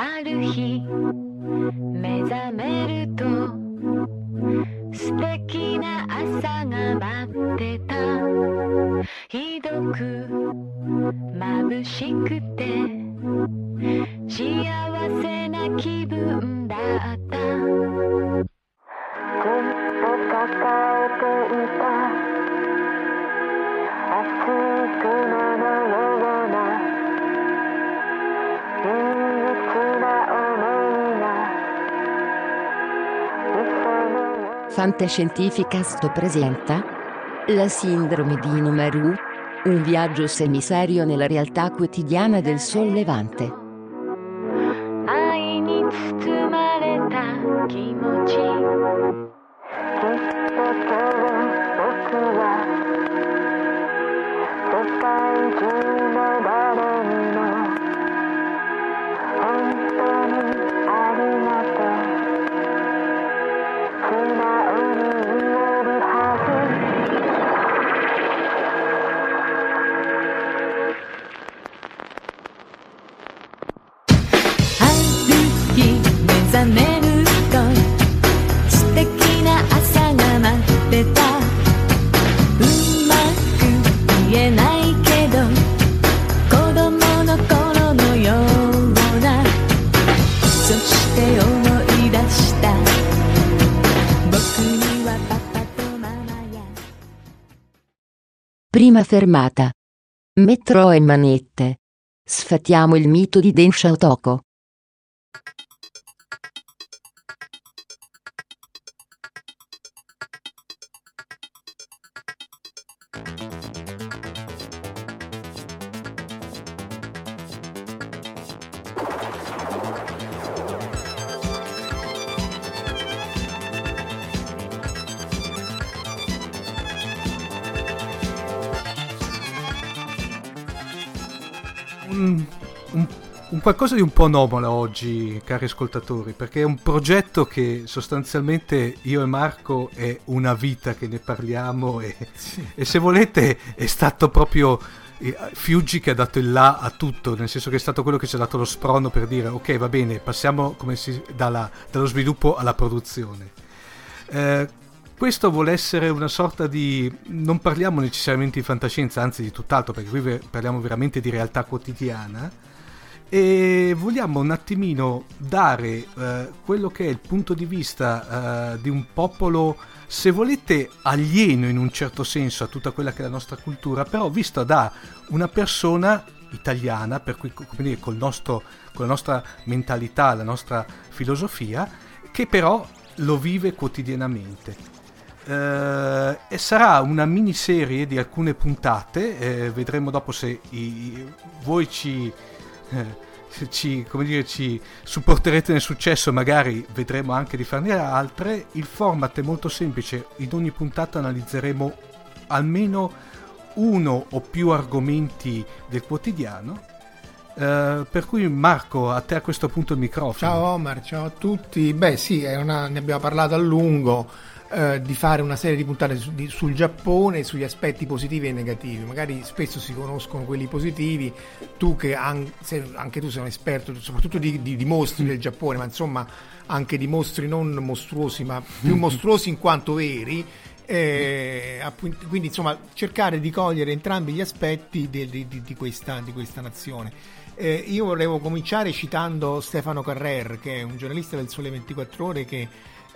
ある日目覚めると素敵な朝が待ってた。ひどく眩しくて幸せな気分だった。Fantascientificast presenta La sindrome di Nomaru, un viaggio semiserio nella realtà quotidiana del sollevante. 愛 fermata. Metro e manette. Sfatiamo il mito di Densha Otoko. Un, un- un qualcosa di un po' anomalo oggi, cari ascoltatori, perché è un progetto che sostanzialmente io e Marco è una vita che ne parliamo e, e se volete è stato proprio eh, Fiuggi che ha dato il là a tutto, nel senso che è stato quello che ci ha dato lo sprono per dire ok va bene, passiamo come si- dalla- dallo sviluppo alla produzione. Eh, questo vuole essere una sorta di... non parliamo necessariamente di fantascienza, anzi di tutt'altro, perché qui parliamo veramente di realtà quotidiana. E vogliamo un attimino dare eh, quello che è il punto di vista eh, di un popolo, se volete, alieno in un certo senso a tutta quella che è la nostra cultura, però visto da una persona italiana, per cui come dire, col nostro, con la nostra mentalità, la nostra filosofia, che però lo vive quotidianamente. Eh, e sarà una miniserie di alcune puntate, eh, vedremo dopo se i- voi ci, eh, ci, dire, ci supporterete nel successo, magari vedremo anche di farne altre. Il format è molto semplice, in ogni puntata analizzeremo almeno uno o più argomenti del quotidiano. Eh, per cui Marco, a te a questo punto il microfono. Ciao Omar, ciao a tutti. Beh sì, una- ne abbiamo parlato a lungo eh, di fare una serie di puntate su- di- sul Giappone, sugli aspetti positivi e negativi. Magari spesso si conoscono quelli positivi, tu che an- sei- anche tu sei un esperto soprattutto di, di- di mostri del Giappone, ma insomma anche di mostri non mostruosi, ma più mostruosi in quanto veri. eh, appunto, quindi insomma cercare di cogliere entrambi gli aspetti di- di- di questa, di questa nazione. Eh, io volevo cominciare citando Stefano Carrer, che è un giornalista del Sole 24 Ore che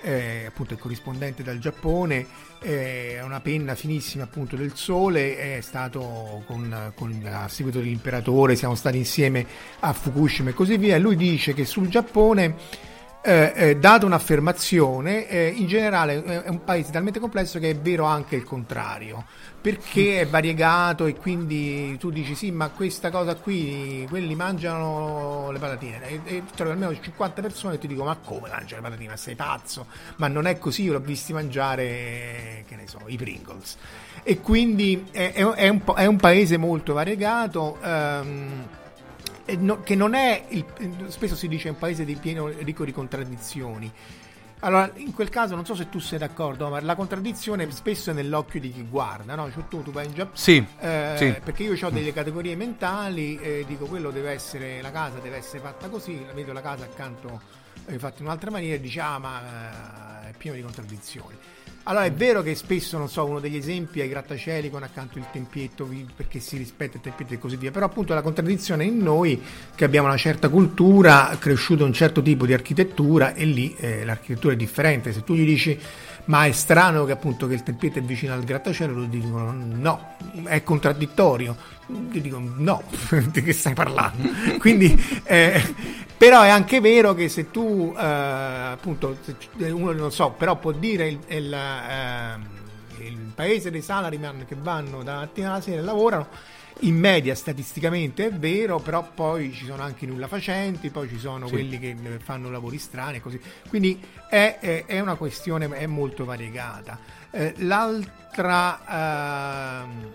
eh, appunto è corrispondente dal Giappone, eh, ha una penna finissima appunto del Sole, è stato con, con- a seguito dell'imperatore, siamo stati insieme a Fukushima e così via, lui dice che sul Giappone eh, eh, data un'affermazione, eh, in generale eh, è un paese talmente complesso che è vero anche il contrario, perché è variegato e quindi tu dici sì, ma questa cosa qui, quelli mangiano le patatine e, e trovi almeno 50 persone e ti dico ma come mangiano le patatine? Ma sei pazzo? Ma non è così, io l'ho visti mangiare, che ne so, i Pringles. E quindi è, è- è un, è un paese molto variegato. ehm, no- che non è il- spesso si dice un paese di pieno ricco di contraddizioni Allora, in quel caso non so se tu sei d'accordo, ma la contraddizione spesso è nell'occhio di chi guarda, no? Cioè tu, tu vai in Giappone, Sì, eh, sì. perché io ho delle categorie mentali, eh, dico quello deve essere, la casa deve essere fatta così, la vedo la casa accanto eh, fatta in un'altra maniera e dici ah ma eh, è pieno di contraddizioni. Allora è vero che spesso, non so, uno degli esempi è i grattacieli con accanto il tempietto perché si rispetta il tempietto e così via, però appunto la contraddizione è in noi che abbiamo una certa cultura, cresciuto un certo tipo di architettura e lì eh, l'architettura è differente. Se tu gli dici ma è strano che appunto che il tempietto è vicino al grattacielo, loro dicono no, è contraddittorio. Io dico no, di che stai parlando? Quindi, eh, però è anche vero che se tu, eh, appunto, se uno non so, però può dire il, il, eh, il paese dei salaryman che vanno da mattina alla sera e lavorano, in media statisticamente è vero, però poi ci sono anche i nulla facenti, poi ci sono Sì. quelli che eh, fanno lavori strani e così. Quindi è, è- è una questione è molto variegata. Eh, l'altra ehm,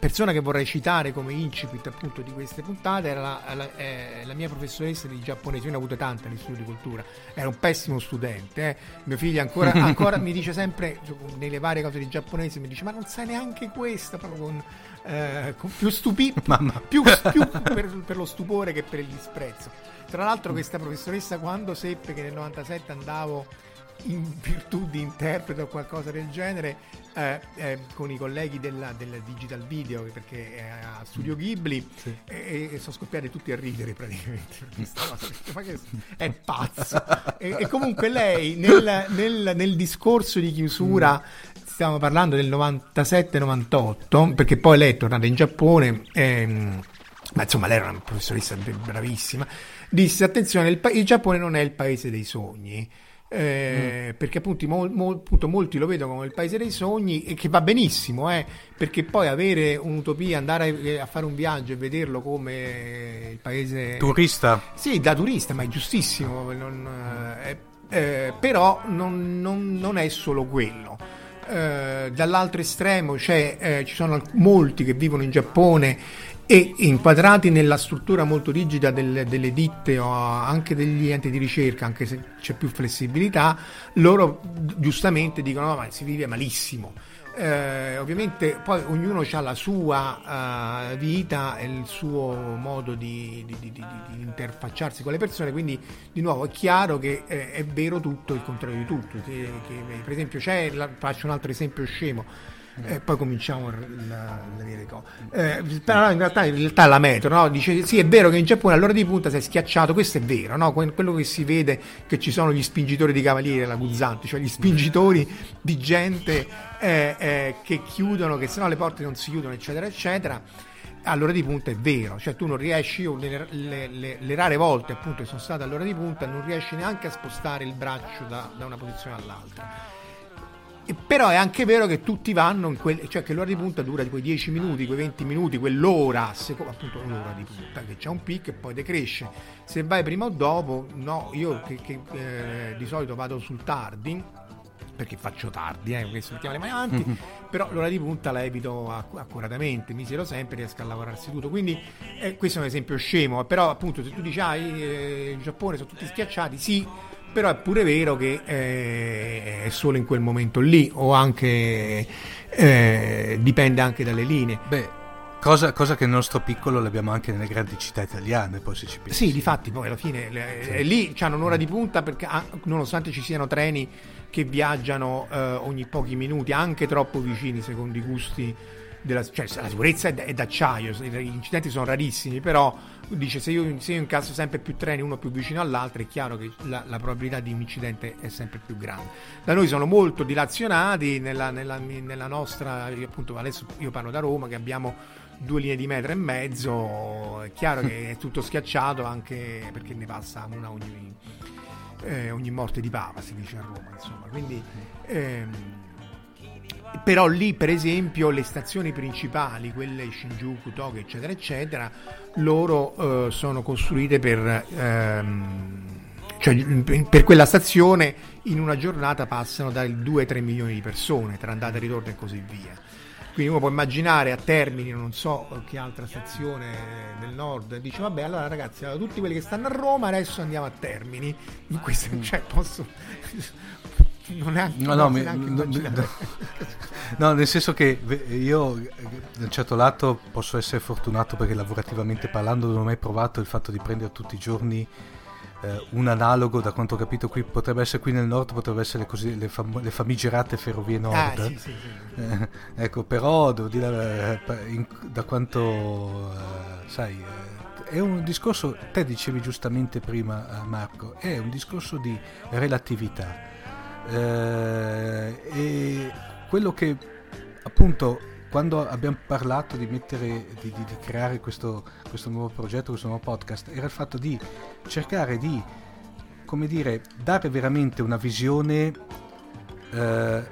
persona che vorrei citare come incipit appunto di queste puntate era la, la- eh, la mia professoressa di giapponese, io ne ho avute tante studio di cultura, era un pessimo studente, eh. mio figlio ancora, ancora mi dice sempre, nelle varie cose di giapponese, mi dice ma non sai neanche questa, proprio con, eh, con più stupi, Mamma. più, più per, per lo stupore che per il disprezzo. Tra l'altro questa professoressa quando seppe che nel 97 andavo in virtù di interprete o qualcosa del genere eh, eh, con i colleghi della, del digital video perché è a studio Ghibli Sì. e, e sono scoppiati tutti a ridere praticamente ma che è pazzo. E, e comunque lei nel, nel- nel discorso di chiusura stiamo parlando del 97-98 perché poi lei è tornata in Giappone ehm, ma insomma lei era una professoressa bravissima disse attenzione il, pa- il Giappone non è il paese dei sogni eh, perché appunto, mol- mol- appunto molti lo vedono come il paese dei sogni e che va benissimo eh, perché poi avere un'utopia andare a, a fare un viaggio e vederlo come il paese Turista. sì, da turista, ma è giustissimo. non, eh, eh, però non, non- non è solo quello. Eh, dall'altro estremo eh, ci sono molti che vivono in Giappone e inquadrati nella struttura molto rigida delle, delle ditte o anche degli enti di ricerca, anche se c'è più flessibilità, loro giustamente dicono "No, ma si vive malissimo. Eh, ovviamente poi ognuno ha la sua eh, vita e il suo modo di, di- di- di- interfacciarsi con le persone, quindi di nuovo è chiaro che eh, è vero tutto il contrario di tutto. Che, che, per esempio la- faccio un altro esempio scemo, eh, poi cominciamo a la, la dire co- eh, però in realtà, in realtà la metro no? dice sì è vero che in Giappone all'ora di punta è schiacciato questo è vero no? Que- quello che si vede che ci sono gli spingitori di cavaliere la Guzzanti cioè gli spingitori di gente eh, eh, che chiudono che sennò le porte non si chiudono eccetera eccetera all'ora di punta è vero, cioè tu non riesci, io le, le- le- le rare volte appunto che sono state all'ora di punta, non riesci neanche a spostare il braccio da, da una posizione all'altra. Però è anche vero che tutti vanno in quel, cioè che l'ora di punta dura quei 10 minuti, quei 20 minuti, quell'ora, seco- appunto un'ora di punta, che c'è un picco e poi decresce. Se vai prima o dopo, no, io che, che, eh, di solito vado sul tardi, perché faccio tardi, eh, questo mettiamo le mani avanti, però l'ora di punta la evito acc- accuratamente, mi siedo sempre, riesco a lavorare seduto. Quindi eh, questo è un esempio scemo, però appunto se tu dici ah, eh, in Giappone sono tutti schiacciati, sì, però è pure vero che eh, è solo in quel momento lì o anche eh, dipende anche dalle linee. Beh, cosa, cosa che nel nostro piccolo l'abbiamo anche nelle grandi città italiane, poi se ci pensi. Sì, difatti poi alla fine le- eh, lì hanno un'ora di punta perché ah, nonostante ci siano treni che viaggiano eh, ogni pochi minuti, anche troppo vicini secondo i gusti della cioè la sicurezza è, d'acciaio, gli incidenti sono rarissimi, però dice se io, se io incasso sempre più treni uno più vicino all'altro è chiaro che la, la probabilità di un incidente è sempre più grande. Da noi sono molto dilazionati nella, nella- nella nostra, appunto adesso io parlo da Roma che abbiamo due linee di metro e mezzo, è chiaro che è tutto schiacciato anche perché ne passa una ogni, eh, ogni morte di papa, si dice a Roma, insomma. Quindi, ehm, però lì, per esempio, le stazioni principali, quelle Shinjuku, Tokyo, eccetera, eccetera, loro eh, sono costruite per... ehm, cioè, per quella stazione in una giornata passano dai 2-3 milioni di persone tra andata e ritorno e così via. Quindi uno può immaginare a Termini, non so che altra stazione del nord, dice vabbè allora ragazzi, allora, tutti quelli che stanno a Roma adesso andiamo a Termini. In questo, Mm. cioè, posso... Non è anche, No, no, mi- no. No, nel senso che io da un certo lato posso essere fortunato perché lavorativamente parlando non ho mai provato il fatto di prendere tutti i giorni eh, un analogo, da quanto ho capito qui potrebbe essere qui nel nord, potrebbe essere così, le, fam- le famigerate ferrovie nord. Ah, sì, sì, sì. Eh, ecco, però devo dire, eh, in- da quanto, eh, sai, eh, è un discorso, te dicevi giustamente prima, eh, Marco, è un discorso di relatività. Eh, e quello che appunto quando abbiamo parlato di mettere di, di- di creare questo, questo nuovo progetto, questo nuovo podcast, era il fatto di cercare di come dire, dare veramente una visione eh,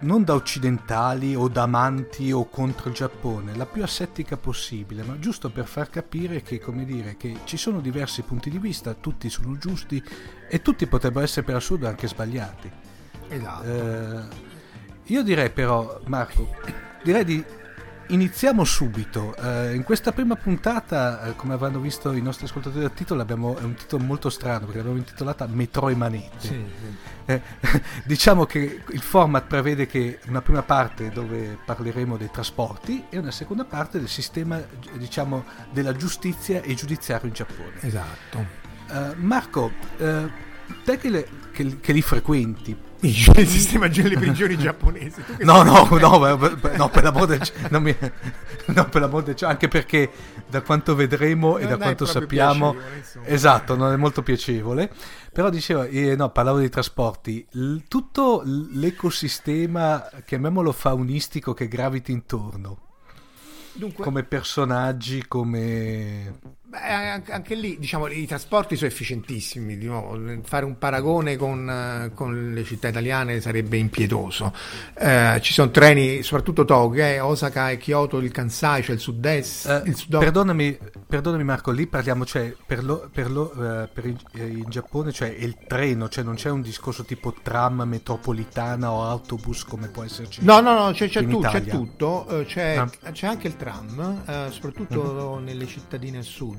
non da occidentali o da amanti o contro il Giappone, la più assettica possibile, ma giusto per far capire che, come dire, che ci sono diversi punti di vista, tutti sono giusti e tutti potrebbero essere per assurdo anche sbagliati. Esatto. Eh, io direi però, Marco, direi di iniziamo subito. Eh, in questa prima puntata, eh, come avranno visto i nostri ascoltatori dal titolo, abbiamo, è un titolo molto strano perché l'abbiamo intitolata Metro e Manette. Sì, sì. Eh, diciamo che il format prevede che una prima parte dove parleremo dei trasporti e una seconda parte del sistema diciamo, della giustizia e giudiziario in Giappone. Esatto. Eh, Marco, eh, te che, le- che- che li frequenti, Il sistema delle prigioni giapponesi. No, no, no, per- no, per del cielo, non mi- no, per del cielo, anche perché da quanto vedremo e Non da è quanto sappiamo, esatto, non è molto piacevole. Però dicevo, eh, no, parlavo dei trasporti, L- tutto l'ecosistema, chiamiamolo faunistico, che gravita intorno, Dunque, come personaggi, come... Beh, anche, anche lì, diciamo, i trasporti sono efficientissimi. Di nuovo, fare un paragone con, eh, con le città italiane sarebbe impietoso. Eh, ci sono treni, soprattutto Tokyo, eh, Osaka e Kyoto, il Kansai, cioè il sud-est. Eh, il sud perdonami, perdonami Marco, lì parliamo, cioè, per, lo- per, lo- eh, per il- eh, in Giappone c'è il treno, cioè non c'è un discorso tipo tram, metropolitana o autobus come può esserci. No, no, no, c'è, c'è tu- c'è tutto, eh, c'è, Ah. c'è anche il tram, eh, soprattutto Mhm. nelle cittadine a sud.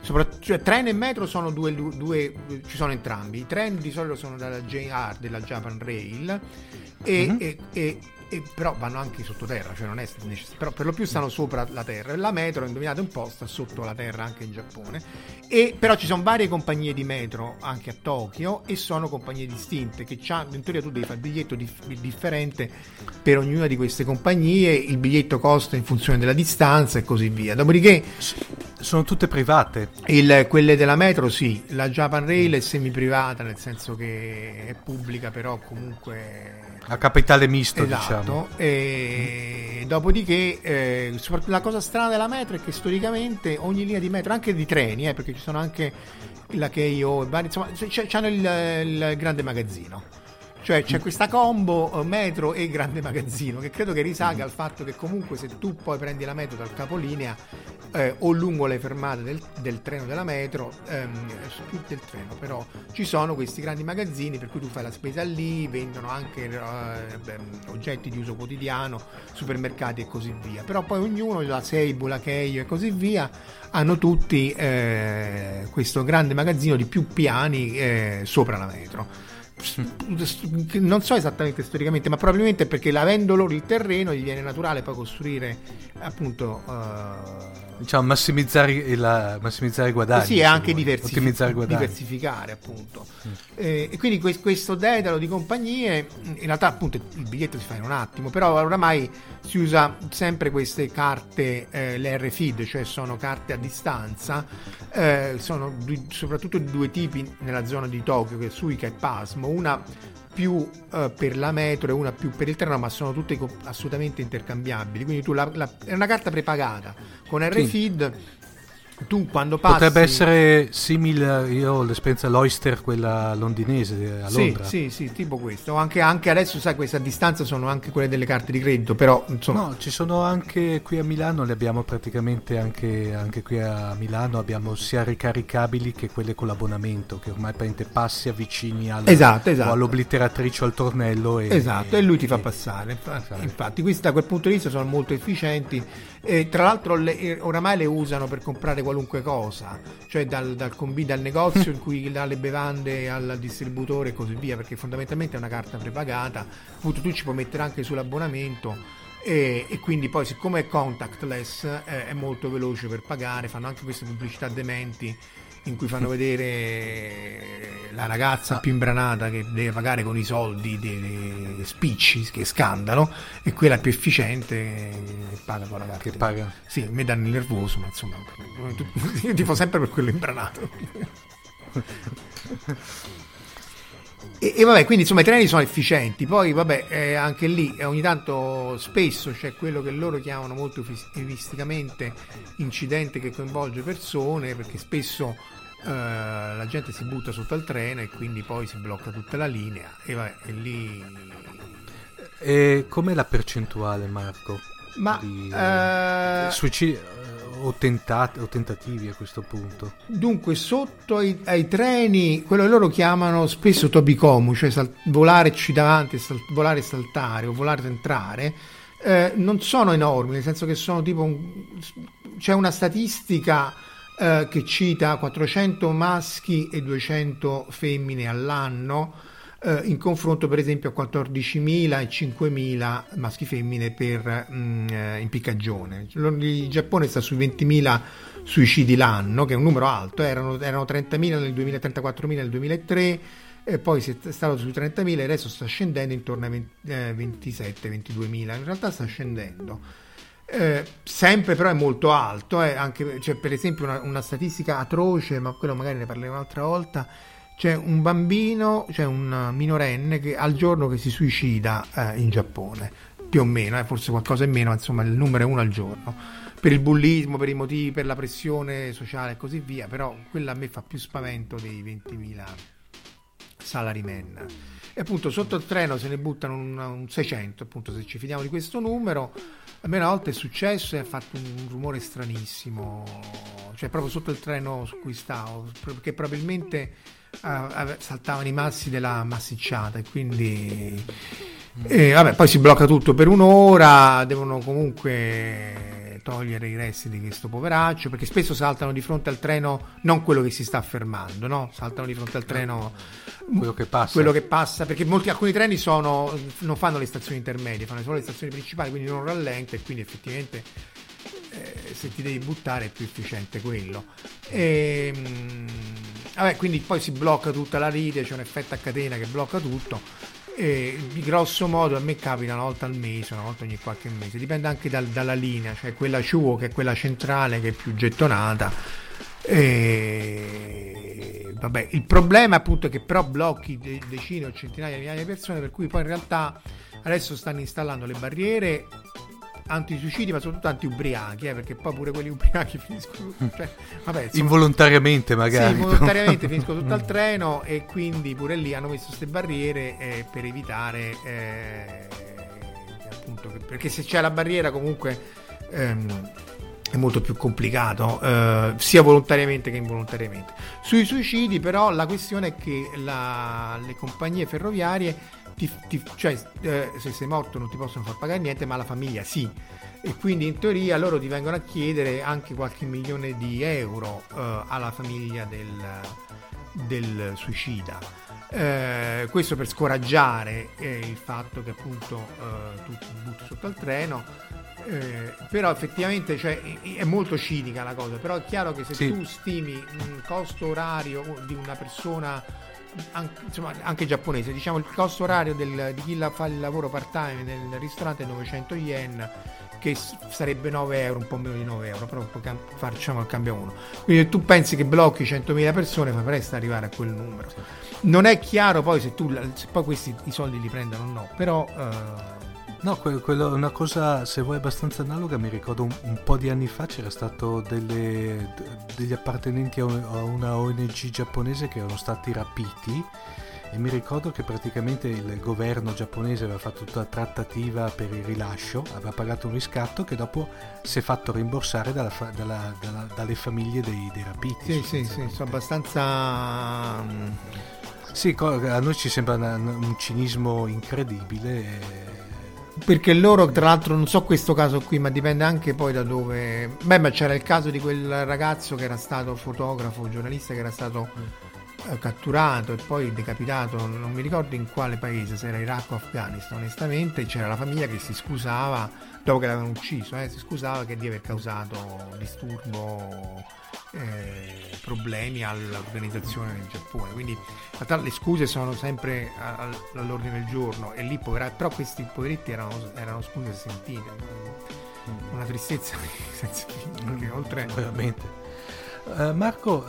Sopra- cioè, treno e metro sono due, due- ci sono entrambi. I treni di solito sono dalla JR, della Japan Rail, e, Mhm. e- e- e però vanno anche sottoterra, cioè non è necessario, però per lo più stanno sopra la terra. La metro, indovinate un po', sta sotto la terra anche in Giappone. E, però ci sono varie compagnie di metro anche a Tokyo e sono compagnie distinte che in teoria tu devi fare il biglietto dif- differente per ognuna di queste compagnie, il biglietto costa in funzione della distanza e così via. Dopodiché Sono tutte private. il- quelle della metro sì, la Japan Rail è semi-privata nel senso che è pubblica però comunque... A capitale misto, Esatto, diciamo. e dopodiché eh, la cosa strana della metro è che storicamente ogni linea di metro, anche di treni, eh, perché ci sono anche la Keio, vari- insomma, c- c'hanno il, il grande magazzino. Cioè c'è questa combo eh, metro e grande magazzino che credo che risalga al fatto che comunque se tu poi prendi la metro dal capolinea eh, o lungo le fermate del, del treno della metro, ehm, del treno però, ci sono questi grandi magazzini per cui tu fai la spesa lì, vendono anche eh, beh, oggetti di uso quotidiano, supermercati e così via. Però poi ognuno, la Seibu, la Keio e così via, hanno tutti eh, questo grande magazzino di più piani eh, sopra la metro. Non so esattamente storicamente, ma probabilmente perché avendo loro il terreno gli viene naturale poi costruire appunto eh, Diciamo, massimizzare, il, massimizzare i guadagni. sì, e anche vuoi. diversifi- ottimizzare i guadagni. diversificare appunto. Eh, e quindi que- questo dedalo di compagnie, in realtà appunto il biglietto si fa in un attimo, però oramai si usa sempre queste carte, eh, le RFID, cioè sono carte a distanza, eh, sono du- soprattutto di due tipi nella zona di Tokyo, che è Suica e Pasmo, una più eh, per la metro e una più per il treno, ma sono tutte co- assolutamente intercambiabili. Quindi tu la- la- è una carta prepagata con RFID tu quando passi Potrebbe essere simile, io ho l'esperienza l'Oyster, quella londinese a sì, Londra. sì, sì, tipo questo. Anche, anche adesso, sai, questa distanza sono anche quelle delle carte di credito, però insomma... No, ci sono anche qui a Milano, le abbiamo praticamente anche, anche qui a Milano, abbiamo sia ricaricabili che quelle con l'abbonamento, che ormai praticamente passi avvicini alla, Esatto, esatto. o all'obliteratrice o al tornello. E, Esatto, e lui ti fa e- passare. Infatti, Esatto. infatti, questi da quel punto di vista sono molto efficienti. E tra l'altro, le- eh, oramai le usano per comprare qualunque cosa, cioè dal, dal, combi- dal negozio in cui dà le bevande al distributore e così via, perché fondamentalmente è una carta prepagata. Appunto, tu ci puoi mettere anche sull'abbonamento. E, e quindi poi, siccome è contactless, eh, è molto veloce per pagare. Fanno anche queste pubblicità dementi in cui fanno vedere la ragazza più imbranata che deve pagare con i soldi dei, dei spicci, che scandalo, e quella più efficiente che paga con la carta. Che paga. Sì, mi danno il nervoso, ma insomma, io tifo sempre per quello imbranato. E, e vabbè, quindi insomma i treni sono efficienti, poi vabbè, eh, anche lì eh, ogni tanto spesso c'è quello che loro chiamano molto eufemisticamente incidente che coinvolge persone, perché spesso eh, la gente si butta sotto al treno e quindi poi si blocca tutta la linea e vabbè, e lì... E com'è la percentuale, Marco? Ma di eh, suicidi eh, o, tentat- o tentativi a questo punto? Dunque, sotto ai, ai treni, quello che loro chiamano spesso tobicomu, cioè sal- volareci davanti, sal- volare e saltare o volare e entrare, eh, non sono enormi, nel senso che sono tipo un- c'è una statistica eh, che cita 400 maschi e 200 femmine all'anno. Eh, in confronto per esempio a 14.000 e 5.000 maschi femmine per mm, eh, impiccagione. Il Giappone sta sui 20.000 suicidi l'anno, che è un numero alto, erano, erano 30.000 nel 2000, 34.000 nel 2003, e poi si è stato sui 30.000 e adesso sta scendendo intorno ai 27-22.000, in realtà sta scendendo. Eh, sempre però è molto alto, eh, anche, c'è per esempio una, una statistica atroce, ma quello magari ne parleremo un'altra volta, c'è un bambino, c'è un minorenne che al giorno che si suicida eh, in Giappone, più o meno, eh, forse qualcosa in meno, insomma il numero è uno al giorno, per il bullismo, per i motivi, per la pressione sociale e così via, però quella a me fa più spavento dei 20.000 salarymen. E appunto sotto il treno se ne buttano un, un 600, appunto se ci fidiamo di questo numero, almeno una volta è successo e ha fatto un rumore stranissimo, cioè proprio sotto il treno su cui stavo, perché probabilmente ave- saltavano i massi della massicciata e quindi e vabbè, poi si blocca tutto per un'ora, devono comunque togliere i resti di questo poveraccio, perché spesso saltano di fronte al treno, non quello che si sta fermando, no? Saltano di fronte al treno Quello che passa. quello che passa, perché molti, alcuni treni sono, non fanno le stazioni intermedie, fanno solo le stazioni principali, quindi non rallenta e quindi effettivamente eh, se ti devi buttare è più efficiente quello. E, mm, vabbè, quindi poi si blocca tutta la ride, c'è un effetto a catena che blocca tutto. E grosso modo a me capita una volta al mese, una volta ogni qualche mese, dipende anche dal- dalla linea, cioè quella Chuo che è quella centrale che è più gettonata. E vabbè, il problema appunto è che però blocchi de- decine o centinaia di migliaia di persone, per cui poi in realtà adesso stanno installando le barriere anti-suicidi, ma soprattutto anti-ubriachi, eh, perché poi pure quelli ubriachi finiscono. Cioè, vabbè, insomma, Involontariamente magari. sì, volontariamente finisco tutto al treno e quindi pure lì hanno messo queste barriere eh, per evitare eh, appunto perché se c'è la barriera comunque ehm, è molto più complicato eh, sia volontariamente che involontariamente sui suicidi però la questione è che la- le compagnie ferroviarie ti- ti- cioè eh, se sei morto non ti possono far pagare niente ma la famiglia sì e quindi in teoria loro ti vengono a chiedere anche qualche milione di euro eh, alla famiglia del, del suicida. Eh, questo per scoraggiare eh, il fatto che appunto eh, tu ti butti sotto al treno. eh, però effettivamente cioè, è- è molto cinica la cosa però è chiaro che se Sì. tu stimi un costo orario di una persona anche, insomma, anche giapponese diciamo il costo orario del- di chi la- fa il lavoro part time nel ristorante è 900 yen che sarebbe 9 euro, un po' meno di 9 euro, però facciamo il cambio uno. Quindi tu pensi che blocchi 100.000 persone, fa presto arrivare a quel numero. Non è chiaro poi se tu se poi questi i soldi li prendono o no, però eh, No, que- quello, una cosa, se vuoi, abbastanza analoga, mi ricordo un, un po' di anni fa c'era stato delle, degli appartenenti a, un- a una ONG giapponese che erano stati rapiti e mi ricordo che praticamente il governo giapponese aveva fatto tutta la trattativa per il rilascio, aveva pagato un riscatto che dopo si è fatto rimborsare dalla dalla- dalla- dalle famiglie dei, dei rapiti. Sì, sì, sì, sono abbastanza... mm, Sì, a noi ci sembra un cinismo incredibile. Perché loro, tra l'altro, non so questo caso qui, ma dipende anche poi da dove. Beh, ma c'era il caso di quel ragazzo che era stato fotografo, giornalista, che era stato eh, catturato e poi decapitato. Non mi ricordo in quale paese, se era Iraq o Afghanistan, onestamente. C'era la famiglia che si scusava, dopo che l'avevano ucciso, eh, si scusava che di aver causato disturbo. Eh, problemi all'organizzazione del Giappone quindi in realtà le scuse sono sempre all'ordine del giorno e lì povera- però questi poveretti erano, erano scuse sentite una tristezza senza fine perché oltre Veramente. Eh, Marco,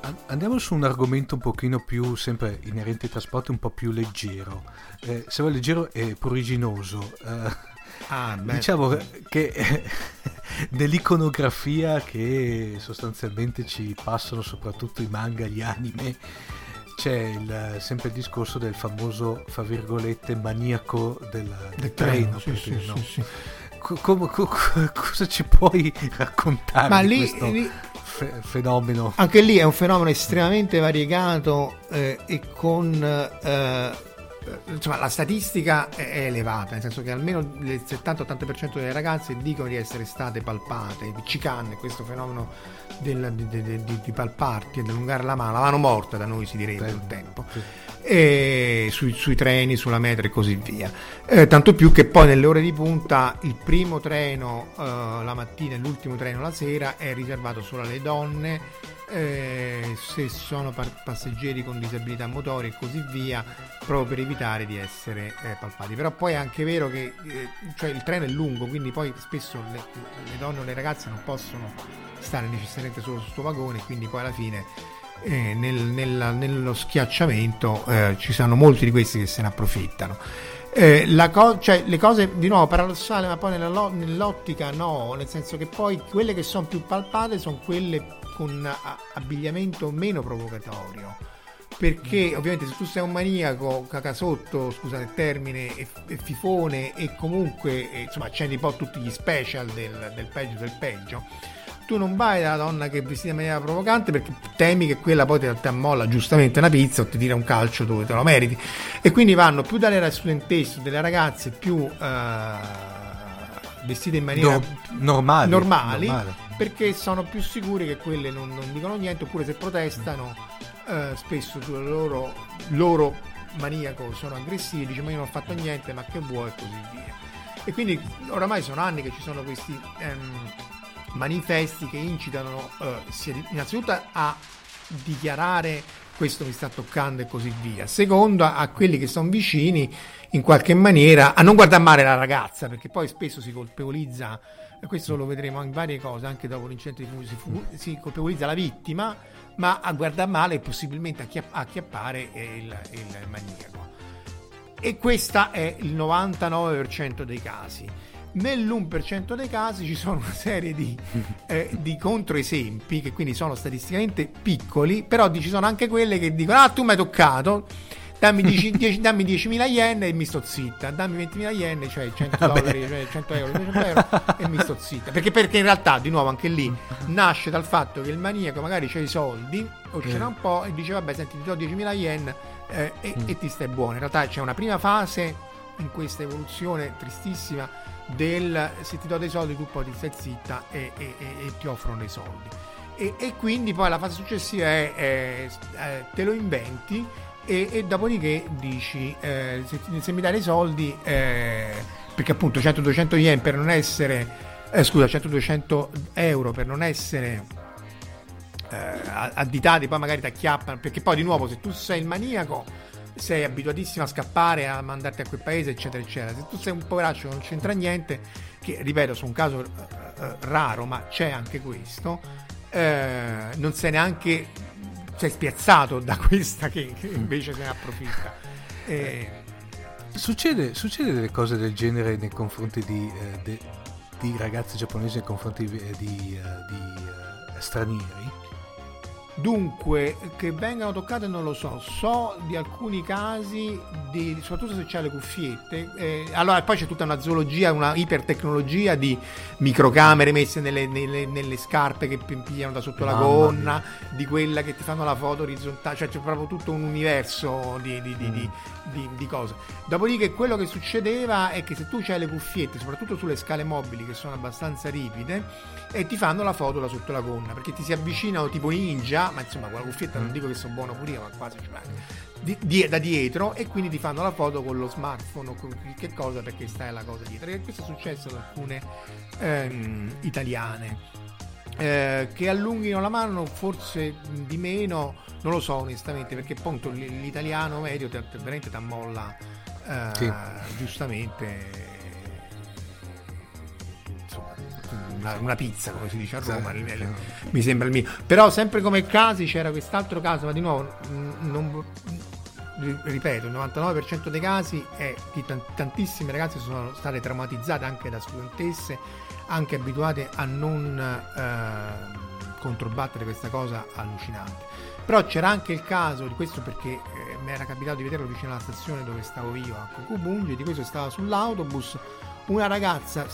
an- andiamo su un argomento un pochino più, sempre inerente ai trasporti, un po' più leggero. Eh, se vuoi leggero e pruriginoso. Eh, ah, beh, diciamo che eh, dell'iconografia che sostanzialmente ci passano soprattutto i manga, gli anime, c'è il- sempre il discorso del famoso, fra virgolette, maniaco del, del treno. sì, perché sì, no? sì, sì. Co- come- co- co- cosa ci puoi raccontare ma di lì, questo lì- fe- fenomeno? anche lì è un fenomeno estremamente variegato eh, e con eh, insomma la statistica è, elevata nel senso che almeno il 70-80% delle ragazze dicono di essere state palpate chicane questo fenomeno del- di, di- di- di palparti e di allungare la mano la mano morta da noi si direbbe un tempo Sì. sui, sui treni, sulla metro e così via. Eh, tanto più che poi nelle ore di punta il primo treno eh, la mattina e l'ultimo treno la sera è riservato solo alle donne, eh, se sono par- passeggeri con disabilità motori e così via, proprio per evitare di essere eh, palpati. Però poi è anche vero che eh, cioè il treno è lungo, quindi poi spesso le, le donne o le ragazze non possono stare necessariamente solo su questo vagone, quindi poi alla fine eh, nel- nella- nello schiacciamento eh, ci sono molti di questi che se ne approfittano. Eh, co- cioè, le cose di nuovo paradossale, ma poi lo- nell'ottica no, nel senso che poi quelle che sono più palpate sono quelle con abbigliamento meno provocatorio. Perché ovviamente se tu sei un maniaco, cacasotto, scusate il termine, e, e fifone e comunque eh, insomma accendi un po' tutti gli special del, del peggio del peggio, tu non vai dalla donna che è vestita in maniera provocante perché temi che quella poi ti, ti ammolla giustamente una pizza o ti tira un calcio dove te lo meriti e quindi vanno più dalle studentesse delle ragazze più eh, vestite in maniera No- normali, normali, normali. Perché sono più sicuri che quelle non, non dicono niente oppure se protestano eh, spesso sul loro, loro maniaco sono aggressivi dice ma io non ho fatto niente ma che vuoi e così via e quindi oramai sono anni che ci sono questi ehm, manifesti che incitano eh, innanzitutto a dichiarare questo mi sta toccando e così via. Secondo, a quelli che sono vicini, in qualche maniera, a non guardare male la ragazza, perché poi spesso si colpevolizza, e questo lo vedremo in varie cose, anche dopo l'incidente di Fuji, si, fu- si colpevolizza la vittima, ma a guardare male e possibilmente acchiapp- acchiappare eh, il, il maniaco. E questo è il 99% dei casi. Nell'1% dei casi ci sono una serie di, eh, di controesempi che quindi sono statisticamente piccoli, però ci sono anche quelle che dicono ah tu mi hai toccato, dammi, 10 10 dammi 10.000 yen e mi sto zitta, dammi 20.000 yen, cioè 100 Vabbè. dollari, cioè 100 euro, 200 euro e mi sto zitta. Perché, perché in realtà, di nuovo, anche lì nasce dal fatto che il maniaco magari c'ha i soldi o ce n'ha un po' e dice vabbè senti ti do 10.000 yen eh, e, e ti stai buono. In realtà c'è una prima fase in questa evoluzione tristissima del se ti do dei soldi tu poi ti stai zitta e, e- e- ti offrono dei soldi. E, e quindi poi la fase successiva è, è- eh, te lo inventi e, e dopodiché dici eh, se, se mi dai dei soldi eh, perché appunto 100-200 yen per non essere eh, scusa 100-200 euro per non essere eh, additati poi magari ti acchiappano perché poi di nuovo se tu sei il maniaco sei abituatissimo a scappare a mandarti a quel paese eccetera eccetera. Se tu sei un poveraccio che non c'entra niente che ripeto su un caso eh, raro ma c'è anche questo eh, non sei neanche sei spiazzato da questa che, che invece se ne approfitta Eh, succede, succede delle cose del genere nei confronti di, eh, de, di ragazzi giapponesi nei confronti di, di, di uh, stranieri? Dunque, che vengano toccate non lo so, so di alcuni casi, di, soprattutto se c'è le cuffiette. Eh, allora, poi c'è tutta una zoologia, una ipertecnologia di microcamere messe nelle, nelle, nelle scarpe che pigliano da sotto Mamma la gonna, mia. di quella che ti fanno la foto orizzontale, cioè c'è proprio tutto un universo di, di, mm. di, di cose. Dopodiché, quello che succedeva è che se tu hai le cuffiette, soprattutto sulle scale mobili che sono abbastanza ripide, e ti fanno la foto da sotto la gonna perché ti si avvicinano tipo ninja ma insomma con la cuffietta non dico che sono buono pure io ma quasi ci di, di, da dietro e quindi ti fanno la foto con lo smartphone o con che cosa perché stai la cosa dietro. E questo è successo ad alcune ehm, italiane. Eh, che allunghino la mano forse di meno non lo so onestamente perché appunto l'italiano medio veramente ti ammolla eh, sì. giustamente una, una, pizza, come si dice a Roma, sì. mi sembra il mio. Però sempre come casi c'era quest'altro caso, ma di nuovo, non, ripeto, il 99% dei casi è di tantissime ragazze sono state traumatizzate anche da studentesse, anche abituate a non eh, controbattere questa cosa allucinante. Però c'era anche il caso di questo perché eh, mi era capitato di vederlo vicino alla stazione dove stavo io a Cocubungi, di questo stava sull'autobus una ragazza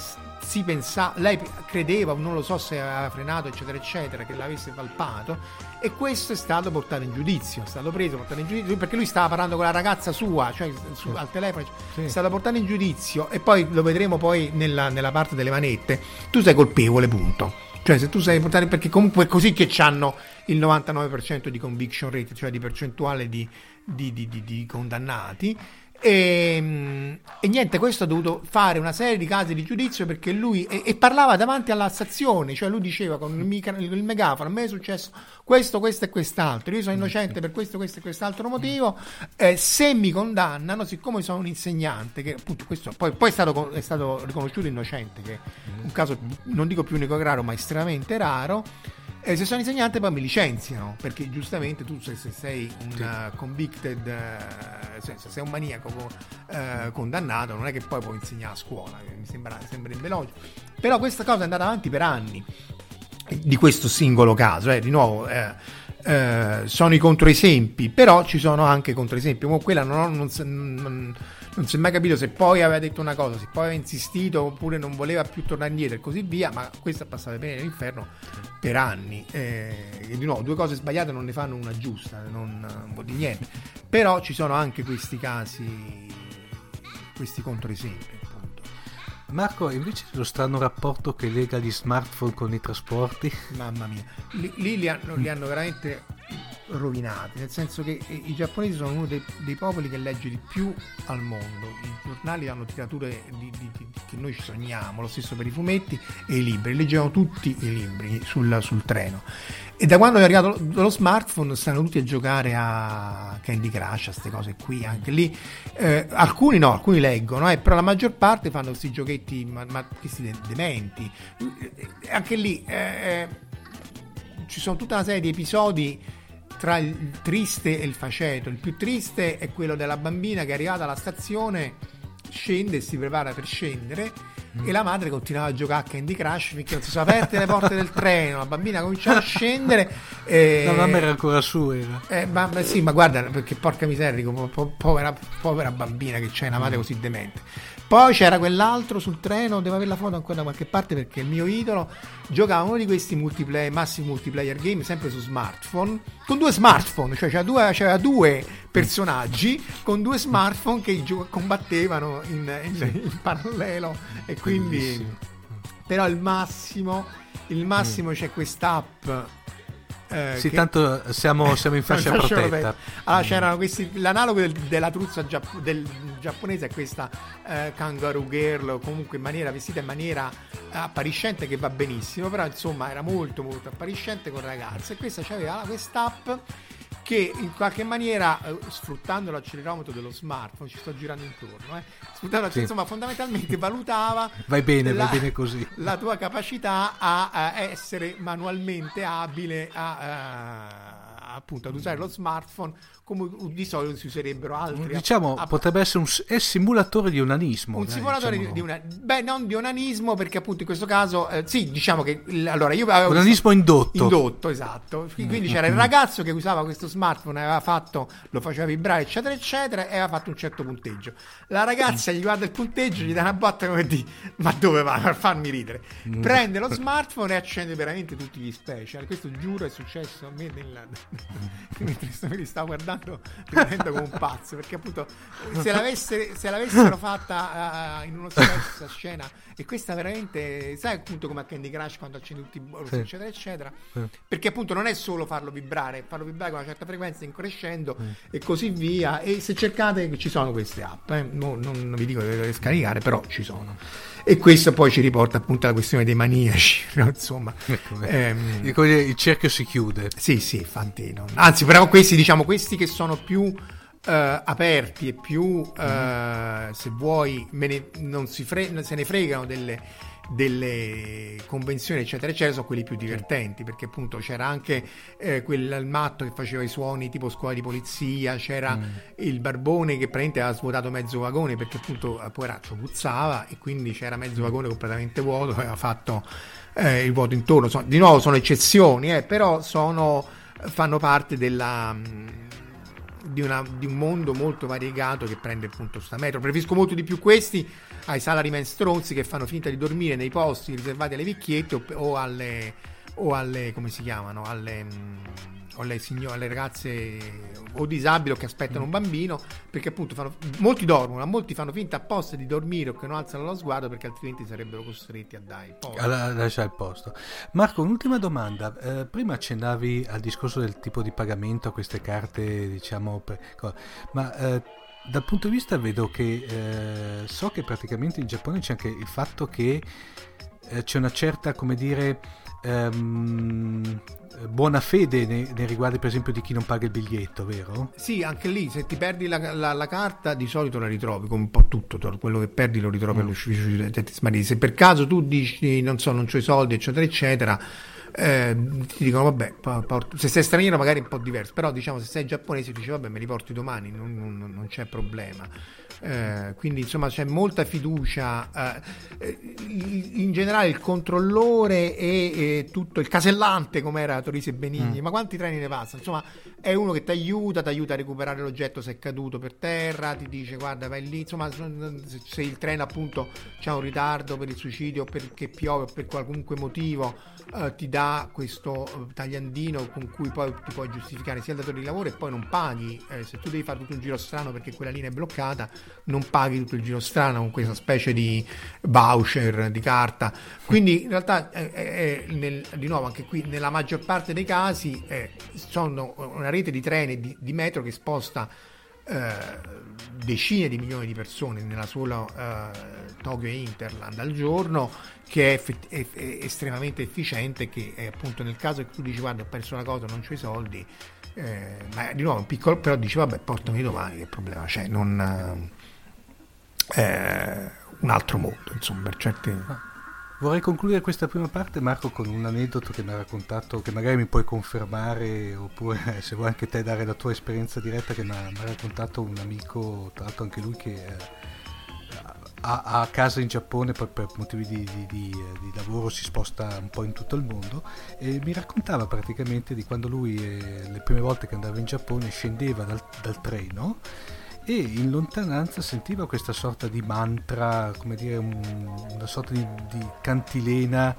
si pensava, lei credeva, non lo so se aveva frenato, eccetera, eccetera, che l'avesse palpato, e questo è stato portato in giudizio. È stato preso, portato in giudizio perché lui stava parlando con la ragazza sua, cioè su, al telefono, sì. è stato portato in giudizio, e poi lo vedremo poi nella, nella parte delle manette. Tu sei colpevole, punto. Cioè, se tu sei portato, perché comunque è così che hanno il 99% di conviction rate, cioè di percentuale di, di, di, di condannati e, ehm, e, niente, questo ha dovuto fare una serie di casi di giudizio perché lui e, e parlava davanti alla stazione, cioè lui diceva con il, mica, il, megafono: A me è successo questo, questo e quest'altro. Io sono innocente per questo, questo e quest'altro motivo. Eh, se mi condannano, siccome sono un insegnante, che appunto questo poi, poi è, stato, è, stato, riconosciuto innocente, che è un caso non dico più unico raro, ma estremamente raro. E se sono insegnante poi mi licenziano, perché giustamente tu se, se sei un sì. uh, convicted, uh, se, se, sei un maniaco uh, condannato, non è che poi puoi insegnare a scuola, mi sembra, sembrerebbe logico. Però questa cosa è andata avanti per anni, di questo singolo caso, eh, di nuovo... Eh, sono i controesempi, però ci sono anche controesempi. Come quella non, non, non, non si è mai capito se poi aveva detto una cosa, se poi aveva insistito oppure non voleva più tornare indietro e così via, ma questa è passata bene nell'inferno per anni. Eh, e di nuovo, due cose sbagliate non ne fanno una giusta, non, non vuol dire niente. Però ci sono anche questi casi, questi controesempi. Marco, invece lo strano rapporto che lega gli smartphone con i trasporti? Mamma mia, lì, lì li, hanno, li hanno veramente rovinati, nel senso che i giapponesi sono uno dei, dei, popoli che legge di più al mondo. I giornali hanno tirature di, di, di, che noi ci sogniamo, lo stesso per i fumetti e i libri. Leggevano tutti i libri sul, sul treno. E da quando è arrivato lo smartphone stanno tutti a giocare a Candy Crush, a queste cose qui, anche lì. Eh, alcuni no, alcuni leggono, eh, però la maggior parte fanno questi giochetti, ma, ma questi dementi. Anche lì eh, eh, ci sono tutta una serie di episodi tra il triste e il faceto. Il più triste è quello della bambina che è arrivata alla stazione, scende e si prepara per scendere. Mm. E la madre continuava a giocare a Candy Crush finché non si sono aperte le porte del treno. La bambina cominciava a scendere. E... La mamma era ancora su. Era. Eh, ma, ma, sì, ma guarda, perché porca miseria, po- po- povera, povera, bambina che c'è una madre mm. così demente. Poi c'era quell'altro sul treno, devo avere la foto ancora da qualche parte perché il mio idolo giocava uno di questi multiplayer, massive multiplayer game sempre su smartphone, con due smartphone, cioè c'era due, c'era due personaggi con due smartphone che gio- combattevano in, in, in, parallelo e quindi... Bellissimo. Però il massimo, il massimo mm. c'è quest'app eh, sì, che... tanto siamo, siamo in fascia protetta. Allora, mm. c'erano questi. L'analogo del, della truzza giapp- del giapponese è questa eh, kangaroo girl, comunque in maniera vestita in maniera appariscente che va benissimo. Però insomma era molto molto appariscente con ragazze. E questa c'aveva quest'app che in qualche maniera, eh, sfruttando l'accelerometro dello smartphone, ci sto girando intorno, eh, sfruttando, sì. insomma, fondamentalmente valutava vai bene, la, vai bene così. la tua capacità a, a essere manualmente abile a, a appunto ad usare lo smartphone come di solito si userebbero altri. Diciamo, a, potrebbe essere un è simulatore di onanismo. Un dai, simulatore diciamo. di, una, beh, non di onanismo perché appunto in questo caso, eh, sì, diciamo che allora io avevo onanismo indotto. Indotto, esatto. Quindi mm. c'era il ragazzo che usava questo smartphone, aveva fatto, lo faceva vibrare, eccetera, eccetera, e aveva fatto un certo punteggio. La ragazza gli guarda il punteggio, gli dà una botta come di, ma dove va? Per farmi ridere. Mm. Prende lo smartphone e accende veramente tutti gli special. Questo giuro è successo a me nella... mentre me li stavo guardando ridendo come un pazzo perché appunto se, l'avesse, se l'avessero fatta uh, in uno stesso scena e questa veramente sai appunto come a Candy Crush quando accendi tutti i bonus sì. eccetera eccetera sì. perché appunto non è solo farlo vibrare farlo vibrare con una certa frequenza increscendo sì. e così via e se cercate ci sono queste app eh. no, non vi dico che dovete scaricare però ci sono e questo poi ci riporta appunto alla questione dei maniaci no? insomma ecco, ehm, il cerchio si chiude sì sì infatti no. anzi però questi diciamo questi che sono più Uh, aperti e più, uh, mm. se vuoi, ne, non fre- se ne fregano delle, delle, convenzioni, eccetera, eccetera, sono quelli più divertenti perché appunto c'era anche eh, quel matto che faceva i suoni tipo scuola di polizia, c'era mm. il barbone che praticamente aveva svuotato mezzo vagone perché appunto poveraccio puzzava e quindi c'era mezzo mm. vagone completamente vuoto, aveva fatto eh, il vuoto intorno. So, di nuovo sono eccezioni, eh, però sono, fanno parte della di, una, di, un mondo molto variegato che prende appunto sta metro. Preferisco molto di più questi ai salaryman stronzi che fanno finta di dormire nei posti riservati alle vecchiette o, o alle, o alle come si chiamano, alle mm, alle, signore, alle ragazze o disabili o che aspettano un bambino perché appunto fanno, molti dormono ma molti fanno finta apposta di dormire o che non alzano lo sguardo perché altrimenti sarebbero costretti a dare a lasciare il posto. Marco un'ultima domanda. Eh, prima accennavi al discorso del tipo di pagamento a queste carte diciamo per, ma eh, dal punto di vista vedo che eh, so che praticamente in Giappone c'è anche il fatto che eh, c'è una certa come dire ehm, buona fede nei, nei, riguardi per esempio di chi non paga il biglietto, vero? Sì, anche lì se ti perdi la, la, la carta di solito la ritrovi, come un po' tutto, quello che perdi lo ritrovi mm. all'ufficio di Tetis Mariti. Se per caso tu dici non so, non c'ho i soldi, eccetera, eccetera, eh, ti dicono vabbè, porto, se sei straniero magari è un po' diverso, però diciamo se sei giapponese ti dice vabbè me li porti domani, non, non, non c'è problema. Eh, quindi insomma c'è molta fiducia eh, in generale il controllore e, e, tutto il casellante come era Torisi e Benigni mm. ma quanti treni ne passano insomma è uno che ti aiuta ti aiuta a recuperare l'oggetto se è caduto per terra ti dice guarda vai lì. Insomma se il treno appunto c'ha un ritardo per il suicidio perché piove o per qualunque motivo eh, ti dà questo eh, tagliandino con cui poi ti puoi giustificare sia il datore di lavoro e poi non paghi. Eh, se tu devi fare tutto un giro strano perché quella linea è bloccata non paghi tutto il giro strano con questa specie di voucher di carta. Quindi in realtà è, è, nel, di nuovo anche qui nella maggior parte dei casi è, sono una rete di treni di, di metro che sposta eh, decine di milioni di persone nella sola eh, Tokyo Interland al giorno che è, è, è, estremamente efficiente che appunto nel caso che tu dici guarda ho perso la cosa non ho i soldi eh, ma di nuovo un piccolo però dici vabbè portami domani che problema c'è non eh, un altro mondo, insomma, per certi... Ah. Vorrei concludere questa prima parte, Marco, con un aneddoto che mi ha raccontato, che magari mi puoi confermare, oppure se vuoi anche te dare la tua esperienza diretta, che mi ha, mi ha raccontato un amico, tra l'altro anche lui, che eh, ha, casa in Giappone, poi per motivi di, di, di, di, lavoro si sposta un po' in tutto il mondo, e mi raccontava praticamente di quando lui, eh, le prime volte che andava in Giappone, scendeva dal, dal treno e in lontananza sentiva questa sorta di mantra, come dire, un, una sorta di, di, cantilena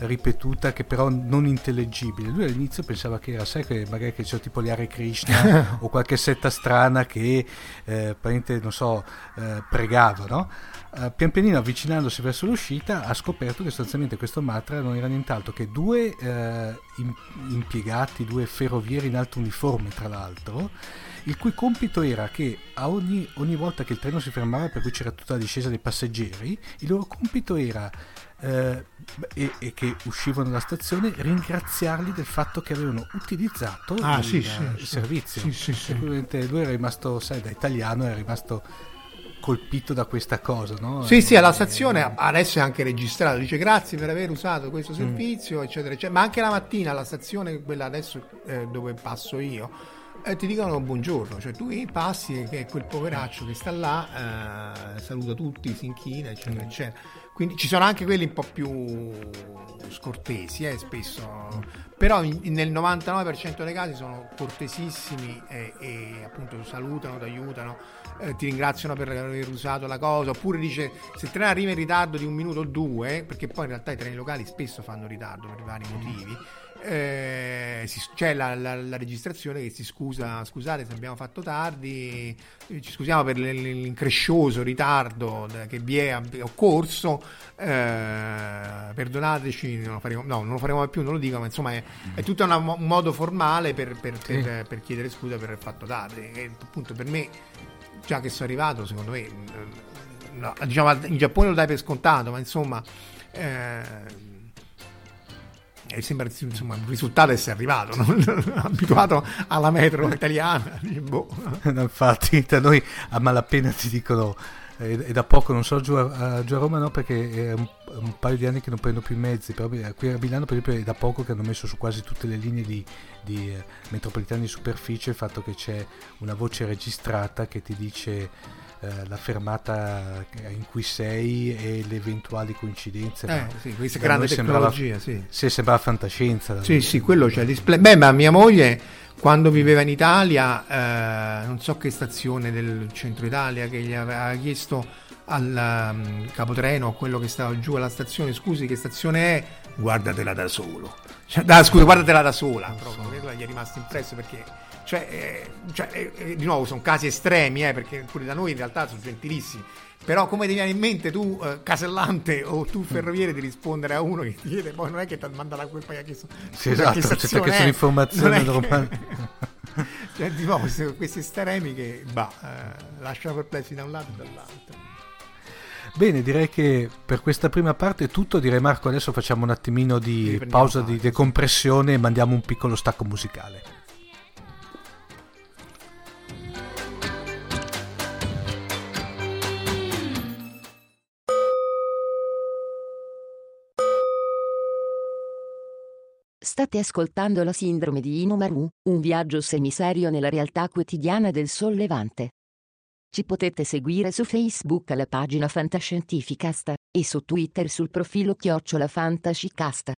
ripetuta che però non intellegibile. Lui all'inizio pensava che era, sai che magari che c'era tipo gli Hare Krishna o qualche setta strana che eh, non so, eh, pregava, no? Uh, pian pianino avvicinandosi verso l'uscita ha scoperto che sostanzialmente questo mantra non era nient'altro che due uh, impiegati, due ferrovieri in alto uniforme tra l'altro il cui compito era che a ogni, ogni, volta che il treno si fermava, per cui c'era tutta la discesa dei passeggeri, il loro compito era, eh, e, e, che uscivano dalla stazione, ringraziarli del fatto che avevano utilizzato ah, il, sì, sì, il sì, servizio. Sì, sì, sì. Lui era rimasto, sai, da italiano, era rimasto colpito da questa cosa, no? Sì, sì, alla stazione adesso è anche registrato, dice grazie per aver usato questo servizio, mm. eccetera, eccetera. Ma anche la mattina alla stazione, quella adesso eh, dove passo io, eh, ti dicono buongiorno, cioè tu passi e quel poveraccio che sta là, eh, saluta tutti, si inchina, eccetera, mm. eccetera. Quindi ci sono anche quelli un po' più scortesi, eh, spesso, però in, nel 99% dei casi sono cortesissimi e, e appunto salutano, ti aiutano, eh, ti ringraziano per aver usato la cosa, oppure dice se il treno arriva in ritardo di un minuto o due, perché poi in realtà i treni locali spesso fanno ritardo per vari motivi eh, si, c'è la, la, la, registrazione che si scusa, scusate se abbiamo fatto tardi, eh, ci scusiamo per l'increscioso ritardo che vi è occorso, eh, perdonateci, non lo, faremo, no, non lo faremo più, non lo dico, ma insomma è, è tutto una, un modo formale per, per, sì. per, per, chiedere scusa per aver fatto tardi, e appunto per me, già che sono arrivato, secondo me, no, diciamo, in Giappone lo dai per scontato, ma insomma... Eh, e sembra insomma, il risultato essere arrivato, no? abituato alla metro italiana. Boh. Infatti, da noi a malapena ti dicono, e da poco non so giù a, giù a Roma no perché è un, un, paio di anni che non prendo più i mezzi, però qui a Milano per esempio è da poco che hanno messo su quasi tutte le linee di, di eh, metropolitane di superficie il fatto che c'è una voce registrata che ti dice eh, la fermata in cui sei e le eventuali coincidenze. Eh, sì, questa grande tecnologia, sembrava, sì. sì. sembrava fantascienza. Sì, sì, quello c'è display. Beh, ma mia moglie quando viveva in Italia, eh, non so che stazione del centro Italia, che gli aveva chiesto al um, capotreno, quello che stava giù alla stazione, scusi che stazione è? Guardatela da solo. Cioè, da, scusa, guardatela da sola. Proprio, gli è rimasto impresso perché cioè, eh, cioè eh, eh, di nuovo sono casi estremi, eh, perché pure da noi in realtà sono gentilissimi. Però come ti viene in mente tu, eh, casellante o tu ferroviere, di rispondere a uno che ti chiede, poi non è che ti ha mandato a quel paese che sono... Sì, esatto, certo che sono informazioni cioè, di nuovo, questi estremi che bah, eh, lasciano perplessi da un lato e dall'altro. Bene, direi che per questa prima parte è tutto. Direi Marco, adesso facciamo un attimino di pausa di decompressione e mandiamo un piccolo stacco musicale. State ascoltando la sindrome di Inomaru, un viaggio semiserio nella realtà quotidiana del sollevante. Ci potete seguire su Facebook alla pagina Fantascientificast e su Twitter sul profilo Chiocciola Fantascicast.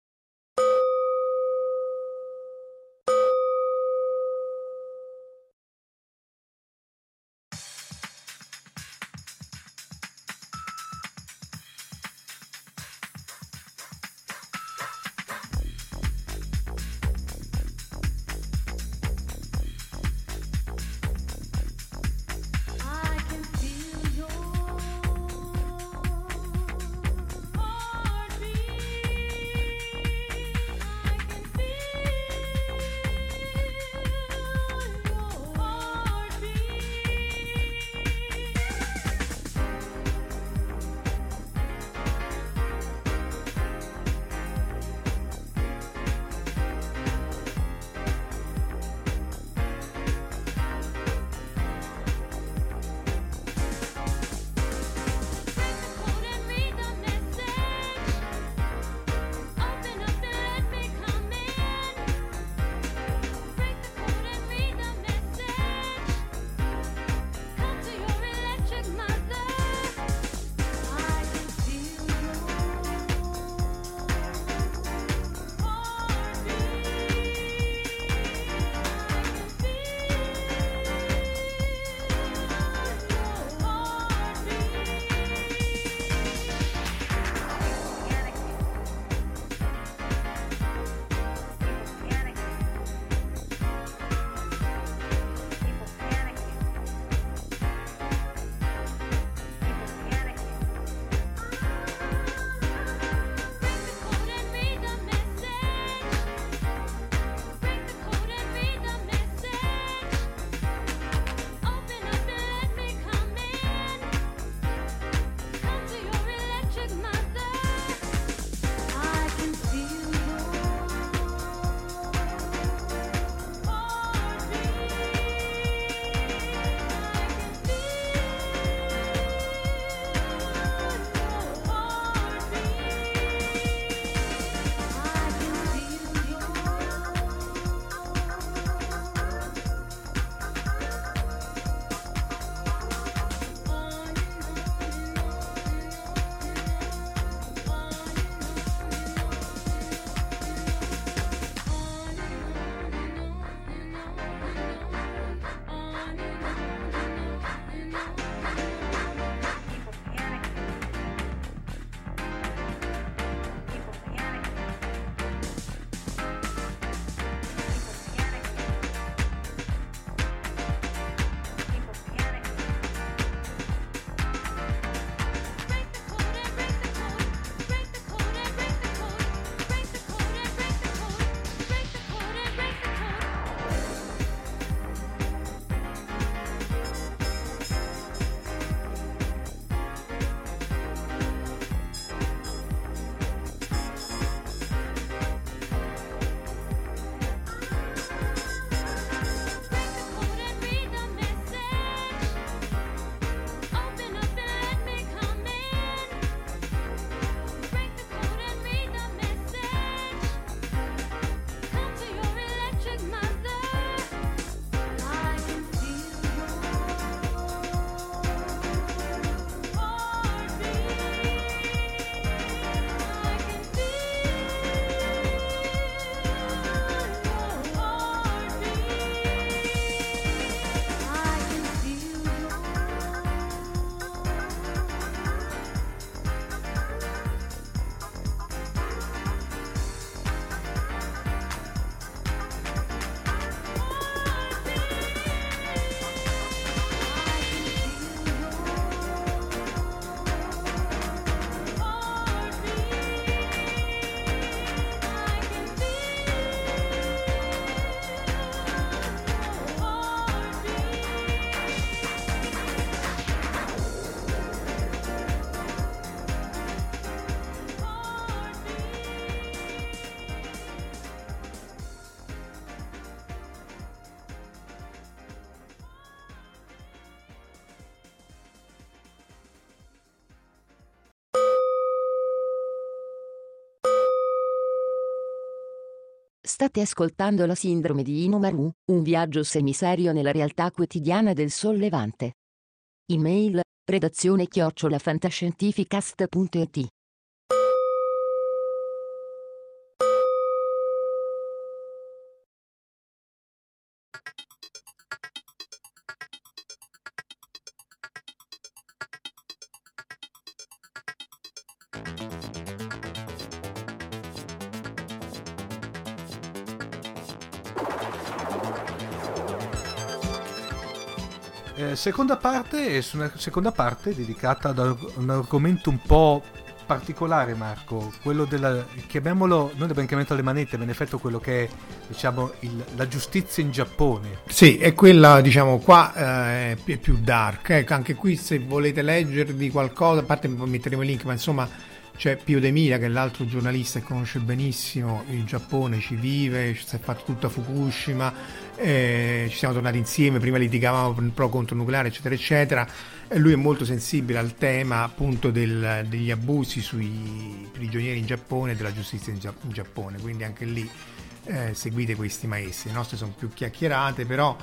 State ascoltando la sindrome di Inomaru, un viaggio semiserio nella realtà quotidiana del sollevante. Email, redazione chiocciolafantascientificast.it seconda parte, è una seconda parte dedicata ad un argomento un po' particolare, Marco, quello della, chiamiamolo, noi abbiamo chiamato le manette, ma in effetti quello che è, diciamo, il, la giustizia in Giappone. Sì, è quella, diciamo, qua eh, è più dark, ecco, anche qui se volete leggervi qualcosa, a parte metteremo il link, ma insomma c'è Pio De Mira che è l'altro giornalista che conosce benissimo il Giappone, ci vive, si è fatto tutta Fukushima, eh, ci siamo tornati insieme, prima litigavamo pro contro nucleare eccetera eccetera. E lui è molto sensibile al tema appunto del, degli abusi sui prigionieri in Giappone e della giustizia in, Gia- in Giappone, quindi anche lì eh, seguite questi maestri, le nostre sono più chiacchierate però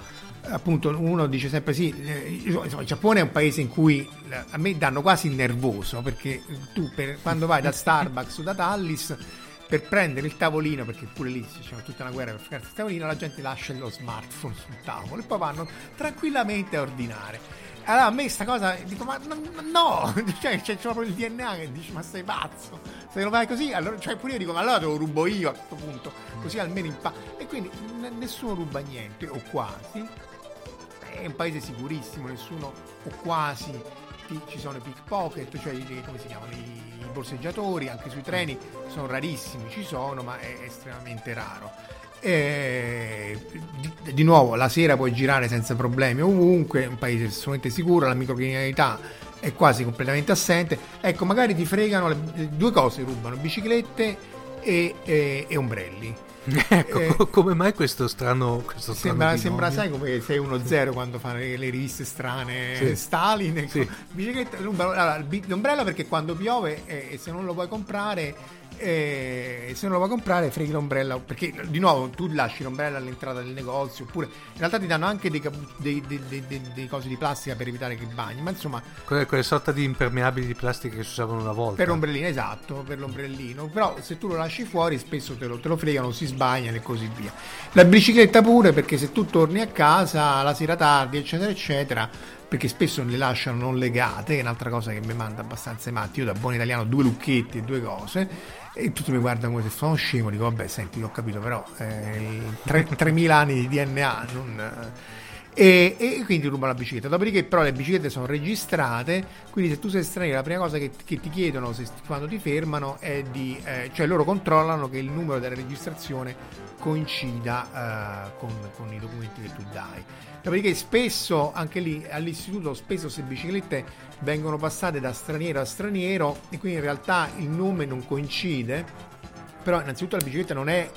appunto uno dice sempre sì, eh, insomma, il Giappone è un paese in cui a me danno quasi nervoso perché tu per, quando vai da Starbucks o da Tallis per prendere il tavolino, perché pure lì c'è tutta una guerra per fregarsi il tavolino, la gente lascia lo smartphone sul tavolo e poi vanno tranquillamente a ordinare. Allora a me questa cosa dico ma no, cioè c'è, proprio il DNA che dice ma sei pazzo! Se lo fai così allora cioè pure io dico ma allora te lo rubo io a questo punto così almeno in pa- e quindi n- nessuno ruba niente o quasi. È un paese sicurissimo, nessuno o quasi ci sono i pickpocket, cioè i, come si chiamano, i, i borseggiatori, anche sui treni sono rarissimi, ci sono, ma è estremamente raro. E, di, di, nuovo, la sera puoi girare senza problemi ovunque, è un paese assolutamente sicuro, la microcriminalità è quasi completamente assente. Ecco, magari ti fregano le, due cose, rubano biciclette e, e, e ombrelli Ecco, eh, come mai questo strano, questo sembra, sembra, sai come 610 quando fanno le, le riviste strane sì. Stalin ecco. sì. bicicletta, l'ombrello perché quando piove e eh, se non lo puoi comprare e se non lo vuoi comprare freghi l'ombrella perché di nuovo tu lasci l'ombrella all'entrata del negozio oppure in realtà ti danno anche dei, dei, dei, dei, cose di plastica per evitare che bagni ma insomma quelle, quelle sorta di impermeabili di plastica che si usavano una volta per l'ombrellino esatto per l'ombrellino però se tu lo lasci fuori spesso te lo, te lo fregano si sbagliano e così via la bicicletta pure perché se tu torni a casa la sera tardi eccetera eccetera perché spesso le lasciano non legate, è un'altra cosa che mi manda abbastanza matti. Io da buon italiano due lucchetti e due cose e tutti mi guardano come se sono scemo, dico vabbè senti ho capito però eh, 3.000 anni di DNA non... E, e, quindi ruba la bicicletta. Dopodiché, però, le biciclette sono registrate. Quindi, se tu sei straniero, la prima cosa che, che ti chiedono se, quando ti fermano è di. Eh, cioè, loro controllano che il numero della registrazione coincida eh, con, con, i documenti che tu dai. Dopodiché, spesso anche lì all'istituto, spesso queste biciclette vengono passate da straniero a straniero e quindi in realtà il nome non coincide. Però, innanzitutto, la bicicletta non è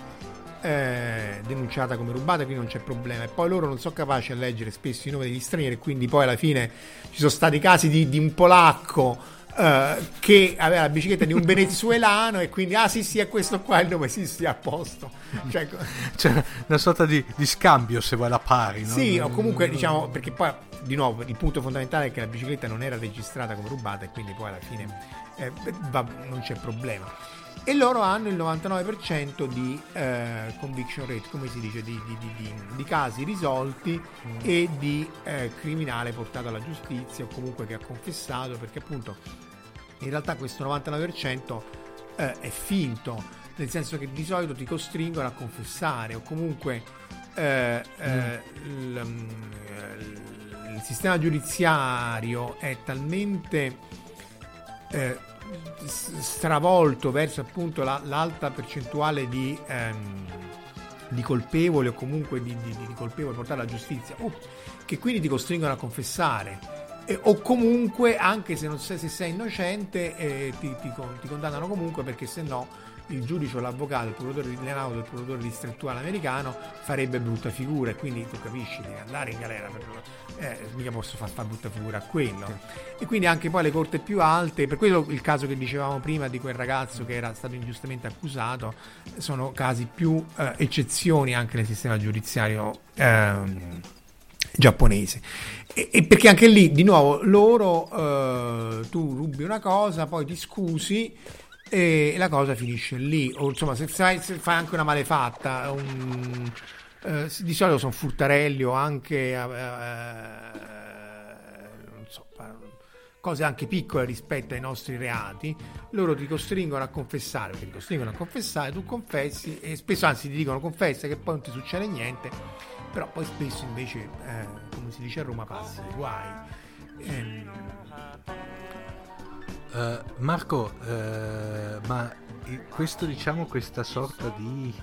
eh, denunciata come rubata, quindi non c'è problema. E poi loro non sono capaci a leggere spesso i nomi degli stranieri, quindi poi alla fine ci sono stati casi di, di un polacco. Uh, che aveva la bicicletta di un venezuelano e quindi ah sì sì è questo qua il nome sì sì a posto cioè, cioè una sorta di, di, scambio se vuoi la pari no? sì o comunque diciamo perché poi di nuovo il punto fondamentale è che la bicicletta non era registrata come rubata e quindi poi alla fine eh, va, non c'è problema e loro hanno il 99% di eh, conviction rate, come si dice, di, di, di, di casi risolti mm. e di eh, criminale portato alla giustizia o comunque che ha confessato, perché appunto in realtà questo 99% eh, è finto, nel senso che di solito ti costringono a confessare o comunque eh, eh, mm. il, mm, il, sistema giudiziario è talmente eh, stravolto verso appunto la, l'alta percentuale di, ehm, di, colpevoli o comunque di, di, di colpevoli portati alla giustizia o che quindi ti costringono a confessare. O comunque anche se, non sei, se sei innocente eh, ti, ti, ti, condannano comunque perché se no il giudice o l'avvocato, il procuratore di Lenauto, il procuratore distrettuale americano farebbe brutta figura e quindi tu capisci, devi andare in galera per eh, mica posso far fare brutta figura a quello. E quindi anche poi le corte più alte, per quello il caso che dicevamo prima di quel ragazzo che era stato ingiustamente accusato, sono casi più eh, eccezioni anche nel sistema giudiziario ehm, giapponese. E, e, perché anche lì, di nuovo, loro, eh, tu rubi una cosa, poi ti scusi e la cosa finisce lì. O insomma, se fai, se fai anche una malefatta, un, eh, di solito sono furtarelli o anche... Eh, so, cose anche piccole rispetto ai nostri reati, loro ti costringono a confessare, ti costringono a confessare, tu confessi e spesso anzi ti dicono confessa che poi non ti succede niente, però poi spesso invece, eh, come si dice a Roma, passi dei guai. Ehm. Uh, Marco, uh, ma questo diciamo questa sorta di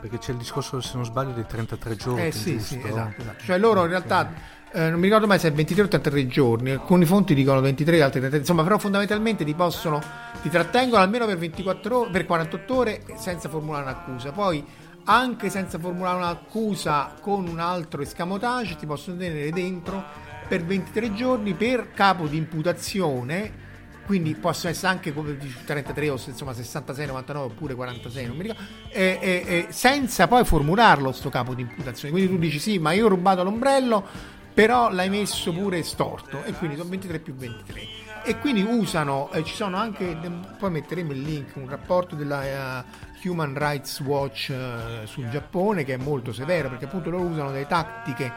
perché c'è il discorso, se non sbaglio, dei 33 giorni. Eh sì, sì, esatto, esatto. Cioè loro in realtà, eh, non mi ricordo mai se è 23 o 33 giorni, alcuni fonti dicono 23, altri 33, insomma, però fondamentalmente ti possono, ti trattengono almeno per 24 ore, per 48 ore senza formulare un'accusa. Poi anche senza formulare un'accusa con un altro escamotage ti possono tenere dentro per 23 giorni per capo di imputazione quindi possono essere anche come 33 o insomma 66, 99 oppure 46, non mi ricordo, e, e, e senza poi formularlo sto capo di imputazione. Quindi tu dici sì, ma io ho rubato l'ombrello, però l'hai messo pure storto e quindi sono 23 più 23. E quindi usano, eh, ci sono anche, poi metteremo il link, un rapporto della uh, Human Rights Watch uh, sul Giappone che è molto severo perché appunto loro usano delle tattiche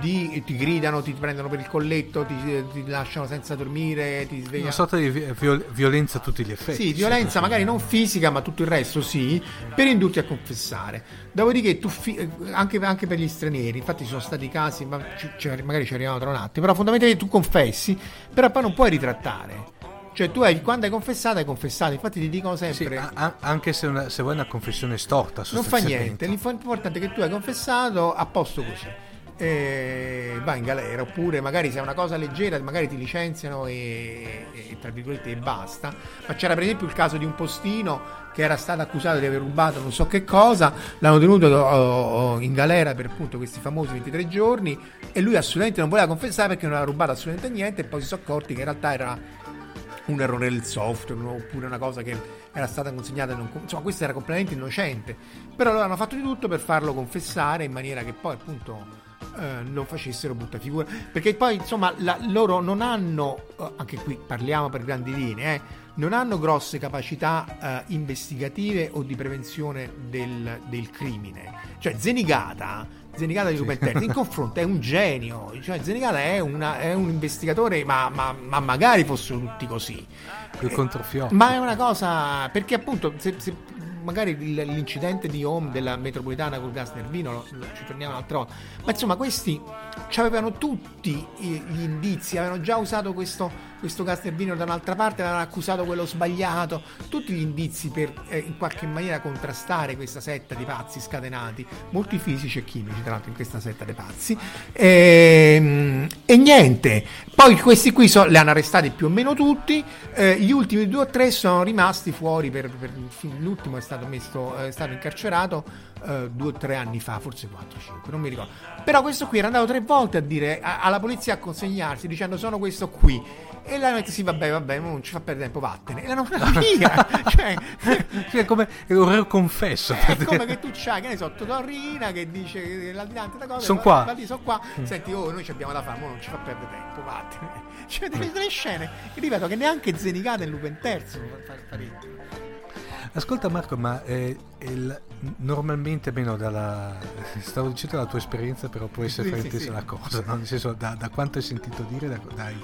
di, ti gridano, ti prendono per il colletto, ti, ti lasciano senza dormire, ti svegliano. Una sorta di viol- violenza a tutti gli effetti. Sì, violenza magari non fisica, ma tutto il resto sì, per indurti a confessare. Dopodiché tu, fi- anche, anche, per gli stranieri, infatti ci sono stati casi, ma c- magari ci arriviamo tra un attimo, però fondamentalmente tu confessi, però poi non puoi ritrattare. Cioè, tu hai, quando hai confessato, hai confessato. Infatti, ti dicono sempre: sì, a- anche se, una, se, vuoi una confessione storta, non fa niente. L'importante è che tu hai confessato a posto così e va in galera oppure magari se è una cosa leggera magari ti licenziano e, e, tra virgolette e basta. Ma c'era per esempio il caso di un postino che era stato accusato di aver rubato non so che cosa l'hanno tenuto oh, oh, in galera per appunto questi famosi 23 giorni e lui assolutamente non voleva confessare perché non aveva rubato assolutamente niente e poi si sono accorti che in realtà era un errore del software oppure una cosa che era stata consegnata non, insomma questo era completamente innocente. Però loro hanno fatto di tutto per farlo confessare in maniera che poi appunto eh, non facessero brutta figura. Perché poi insomma la, loro non hanno eh, anche qui parliamo per grandi linee eh, non hanno grosse capacità eh, investigative o di prevenzione del, del crimine. Cioè Zenigata Zenigata di Ruben Terzi in confronto è un genio. Cioè Zenigata è, una, è un investigatore ma, ma, ma, magari fossero tutti così. Il controfiocco ma è una cosa perché appunto se, se magari l'incidente di Home della metropolitana col gas nervino, lo, lo, ci torniamo un'altra volta, ma insomma questi avevano tutti gli indizi, avevano già usato questo questo Castelvino da un'altra parte l'hanno accusato quello sbagliato, tutti gli indizi per eh, in qualche maniera contrastare questa setta di pazzi scatenati, molti fisici e chimici tra l'altro in questa setta dei pazzi, e, ehm, e niente, poi questi qui so, li hanno arrestati più o meno tutti, eh, gli ultimi due o tre sono rimasti fuori, per, per, l'ultimo è stato, messo, è stato incarcerato eh, due o tre anni fa, forse 4 5, non mi ricordo. Però questo qui era andato tre volte a dire a, alla polizia a consegnarsi dicendo sono questo qui. E l'hanno detto sì, vabbè, vabbè, non ci fa perdere tempo, vattene. E l'hanno mandato via. cioè, è come un confesso. È come che tu c'hai, che ne so, Torrina che dice che da cosa. Sono qua. Va, sono qua. Mm. Senti, oh, noi ci abbiamo da fare, non ci fa perdere tempo, vattene. Cioè, delle, delle scene, ripeto, che neanche Zenicata e Lupin Terzo fa Ascolta Marco, ma eh, il, normalmente, meno dalla... stavo dicendo la tua esperienza, però può essere sì, fraintesa sì, la cosa, no? nel senso da, da, quanto hai sentito dire, da, dai,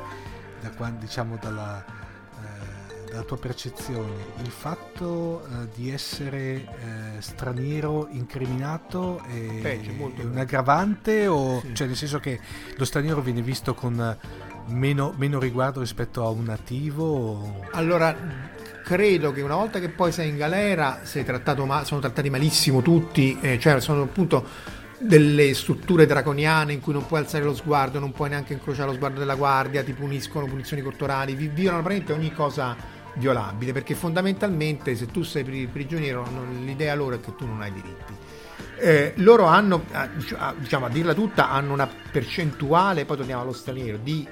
da quando, diciamo dalla, eh, dalla, tua percezione, il fatto eh, di essere eh, straniero incriminato è, Beh, è un aggravante o sì. cioè nel senso che lo straniero viene visto con meno, meno riguardo rispetto a un nativo? O... Allora credo che una volta che poi sei in galera sei trattato ma- sono trattati malissimo tutti, eh, cioè sono appunto delle strutture draconiane in cui non puoi alzare lo sguardo, non puoi neanche incrociare lo sguardo della guardia, ti puniscono punizioni corporali, vi violano praticamente ogni cosa violabile perché fondamentalmente se tu sei prigioniero l'idea loro è che tu non hai diritti. Eh, loro hanno, diciamo a dirla tutta, hanno una percentuale, poi torniamo allo straniero, di,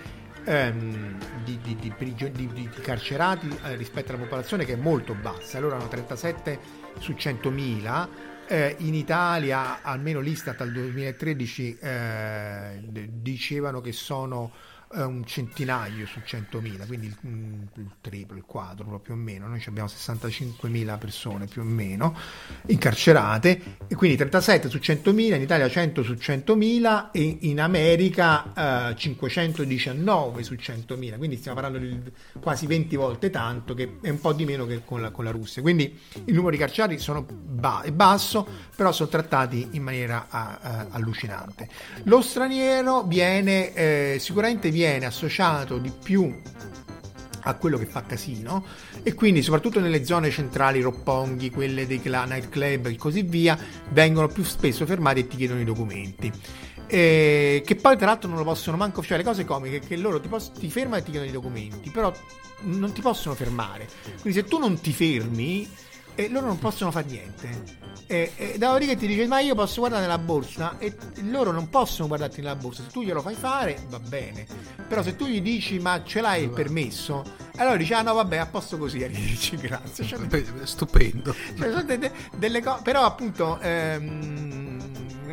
ehm, di, di, di carcerati eh, rispetto alla popolazione che è molto bassa. Loro hanno 37 su 100.000 eh, in Italia, almeno l'Istat al 2013 eh, dicevano che sono eh, un centinaio su 100.000, quindi il, mm, il triplo, il quadruplo più o meno. Noi abbiamo 65.000 persone più o meno incarcerate e quindi 37 su 100.000, in Italia 100 su 100.000 e in America eh, 519 su 100.000, quindi stiamo parlando di quasi 20 volte tanto, che è un po' di meno che con la, con la Russia. Quindi il numero di carcerati sono ba- è basso, però sono trattati in maniera a, a, allucinante. Lo straniero viene eh, sicuramente viene associato di più a quello che fa casino e quindi soprattutto nelle zone centrali Ropponghi, quelle dei nightclub e così via, vengono più spesso fermati e ti chiedono i documenti. E che poi tra l'altro non lo possono manco cioè le cose comiche che loro ti, poss- ti fermano e ti chiedono i documenti però non ti possono fermare quindi se tu non ti fermi e loro non possono fare niente. E, e dopodiché ti dice: Ma io posso guardare nella borsa? E loro non possono guardarti nella borsa. Se tu glielo fai fare, va bene. Però se tu gli dici: Ma ce l'hai il permesso? Allora dice: Ah, no, vabbè, a posto così. Arrivederci, grazie. Cioè, Stupendo. Cioè, sono de- de- delle cose. Però, appunto, ehm,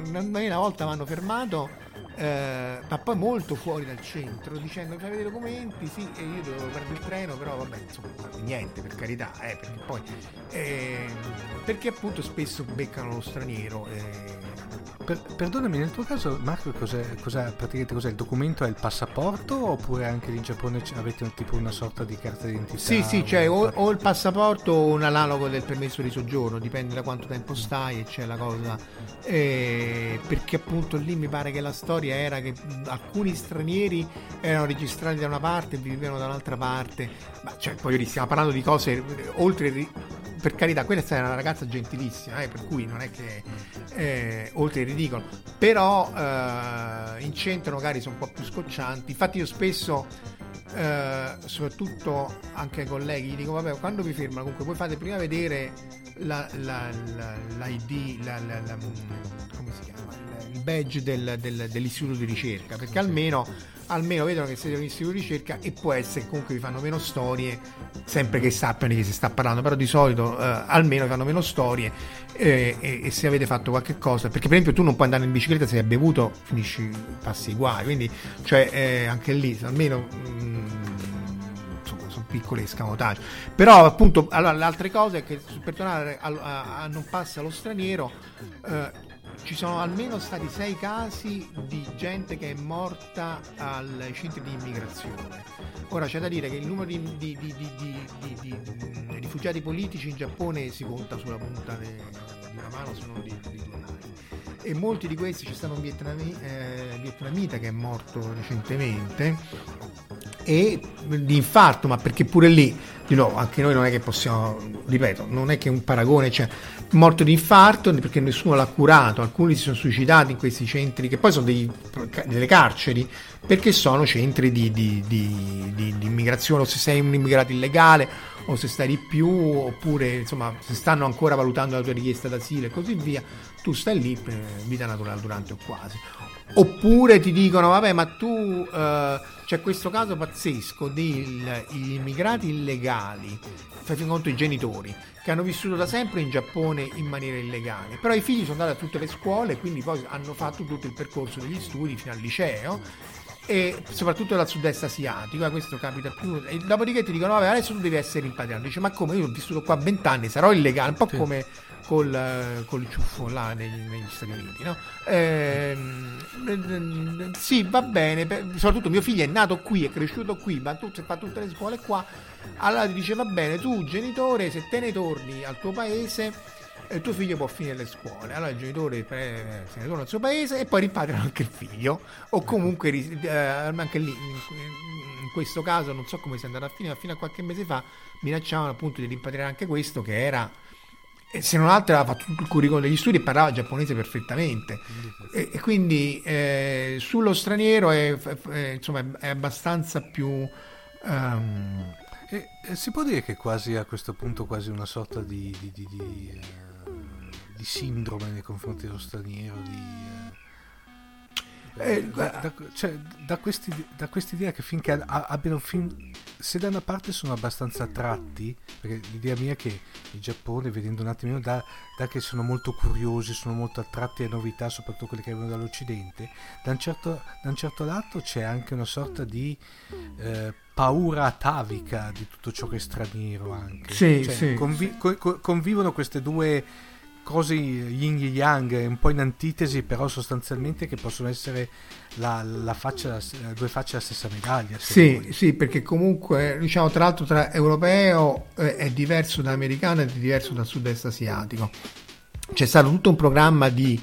una volta mi hanno fermato eh, ma poi molto fuori dal centro dicendo che avete i documenti sì e io dovevo prendere il treno però vabbè insomma niente per carità eh, perché poi eh, perché appunto spesso beccano lo straniero eh, per, perdonami, nel tuo caso, Marco, cos'è, cos'è, praticamente cos'è il documento? È il passaporto oppure anche in Giappone avete tipo una sorta di carta d'identità? Sì, sì, c'è o, o, il passaporto o un analogo del permesso di soggiorno, dipende da quanto tempo stai e c'è la cosa. Eh, perché appunto lì mi pare che la storia era che alcuni stranieri erano registrati da una parte e vivevano da un'altra parte. Ma cioè, poi stiamo parlando di cose oltre per carità, quella è una ragazza gentilissima, eh, per cui non è che eh, oltre il ridicolo, però eh, in centro magari sono un po' più scoccianti. Infatti, io spesso, eh, soprattutto anche ai colleghi, gli dico: Vabbè, quando vi fermano, comunque, voi fate prima vedere la, la, la, l'ID, come si chiama? il badge del, del, dell'istituto di ricerca, perché almeno almeno vedono che siete un istituto di ricerca e può essere che comunque vi fanno meno storie, sempre che sappiano di chi si sta parlando, però di solito eh, almeno fanno meno storie eh, e, e, se avete fatto qualche cosa, perché per esempio tu non puoi andare in bicicletta se hai bevuto, finisci, passi guai, quindi cioè, eh, anche lì almeno... Mm, sono piccoli escamotage però appunto allora, le altre cose è che per tornare a, a, a non passa lo straniero eh, ci sono almeno stati sei casi di gente che è morta ai centri di immigrazione. Ora c'è da dire che il numero di, di, di, di rifugiati politici in Giappone si conta sulla punta di una mano, sono di, due mani. E molti di questi c'è stato un vietnami, eh, vietnamita che è morto recentemente e di infarto, ma perché pure lì, di nuovo, anche noi non è che possiamo, ripeto, non è che un paragone, cioè morto di infarto perché nessuno l'ha curato, alcuni si sono suicidati in questi centri che poi sono dei, delle carceri perché sono centri di, di, di, di, immigrazione o se sei un immigrato illegale o se stai di più oppure insomma se stanno ancora valutando la tua richiesta d'asilo e così via tu stai lì per vita naturale durante o quasi. Oppure ti dicono vabbè ma tu eh, c'è questo caso pazzesco degli immigrati illegali fai conto i genitori che hanno vissuto da sempre in Giappone in maniera illegale, però i figli sono andati a tutte le scuole, quindi poi hanno fatto tutto il percorso degli studi fino al liceo e soprattutto dal sud-est asiatico, eh, questo capita più. E dopodiché ti dicono: Vabbè, adesso tu devi essere rimpatriato. Dice: Ma come? Io ho vissuto qua vent'anni, sarò illegale, un po' sì. come col, col ciuffo là negli, negli Stati Uniti, no? Ehm, sì, va bene, soprattutto mio figlio è nato qui, è cresciuto qui, ma tu fa tutte le scuole qua. Allora ti dice: Va bene, tu genitore, se te ne torni al tuo paese il tuo figlio può finire le scuole. Allora il genitore pre- se ne torna al suo paese e poi rimpatriano anche il figlio. O comunque eh, anche lì, in, questo caso, non so come sia andato a finire, ma fino a qualche mese fa minacciavano appunto di rimpatriare anche questo che era se non altro aveva fatto tutto il curriculum degli studi e parlava giapponese perfettamente. E, e quindi eh, sullo straniero è, è, insomma, è abbastanza più um, E, eh, si può dire che quasi a questo punto quasi una sorta di, di, di, di, eh, sindrome nei confronti dello straniero, di... eh, Eh, da, da- cioè, da, questi, da quest'idea che finché a- abbiano fin, se da una parte sono abbastanza attratti perché l'idea mia è che il Giappone vedendo un attimino da, da che sono molto curiosi sono molto attratti alle novità soprattutto quelle che vengono dall'occidente da un certo, da un certo lato c'è anche una sorta di eh, paura atavica di tutto ciò che è straniero anche. Sì, Cioè, sì, convi- co- co- convivono queste due cose yin e yang, un po' in antitesi, però sostanzialmente che possono essere la, la faccia, due facce della stessa medaglia. Sì, sì, perché comunque, diciamo, tra l'altro tra europeo eh, è diverso da americano ed è diverso dal sud-est asiatico. C'è stato tutto un programma di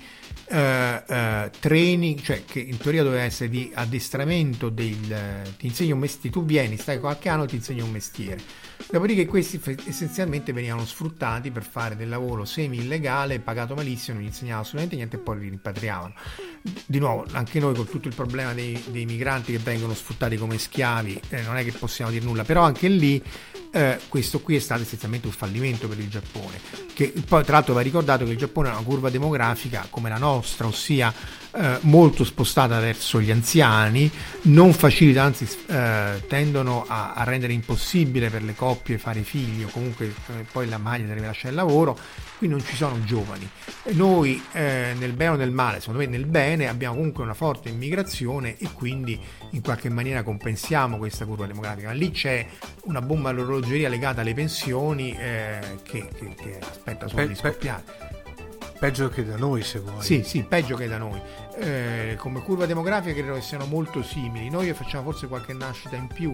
eh, eh, training, cioè che in teoria doveva essere di addestramento del, ti insegno un mestiere, tu vieni, stai qualche anno, ti insegno un mestiere. Dopodiché questi essenzialmente venivano sfruttati per fare del lavoro semi-illegale, pagato malissimo, non gli insegnavano assolutamente niente e poi li rimpatriavano. Di nuovo, anche noi con tutto il problema dei, dei migranti che vengono sfruttati come schiavi, eh, non è che possiamo dire nulla, però anche lì eh, questo qui è stato essenzialmente un fallimento per il Giappone. Che poi, tra l'altro, va ricordato che il Giappone ha una curva demografica come la nostra, ossia eh, molto spostata verso gli anziani, non facilita, anzi eh, tendono a, a rendere impossibile per le coppie fare figli o comunque eh, poi la maglia deve lasciare il lavoro, qui non ci sono giovani. Noi eh, nel bene o nel male, secondo me nel bene, abbiamo comunque una forte immigrazione e quindi in qualche maniera compensiamo questa curva demografica. Ma lì c'è una bomba all'orologeria legata alle pensioni eh, che, che- che aspetta solo Pe- di scoppiare. Peggio che da noi, se vuoi. Sì, sì, peggio che da noi. Eh, come curva demografica credo che siano molto simili. Noi facciamo forse qualche nascita in più,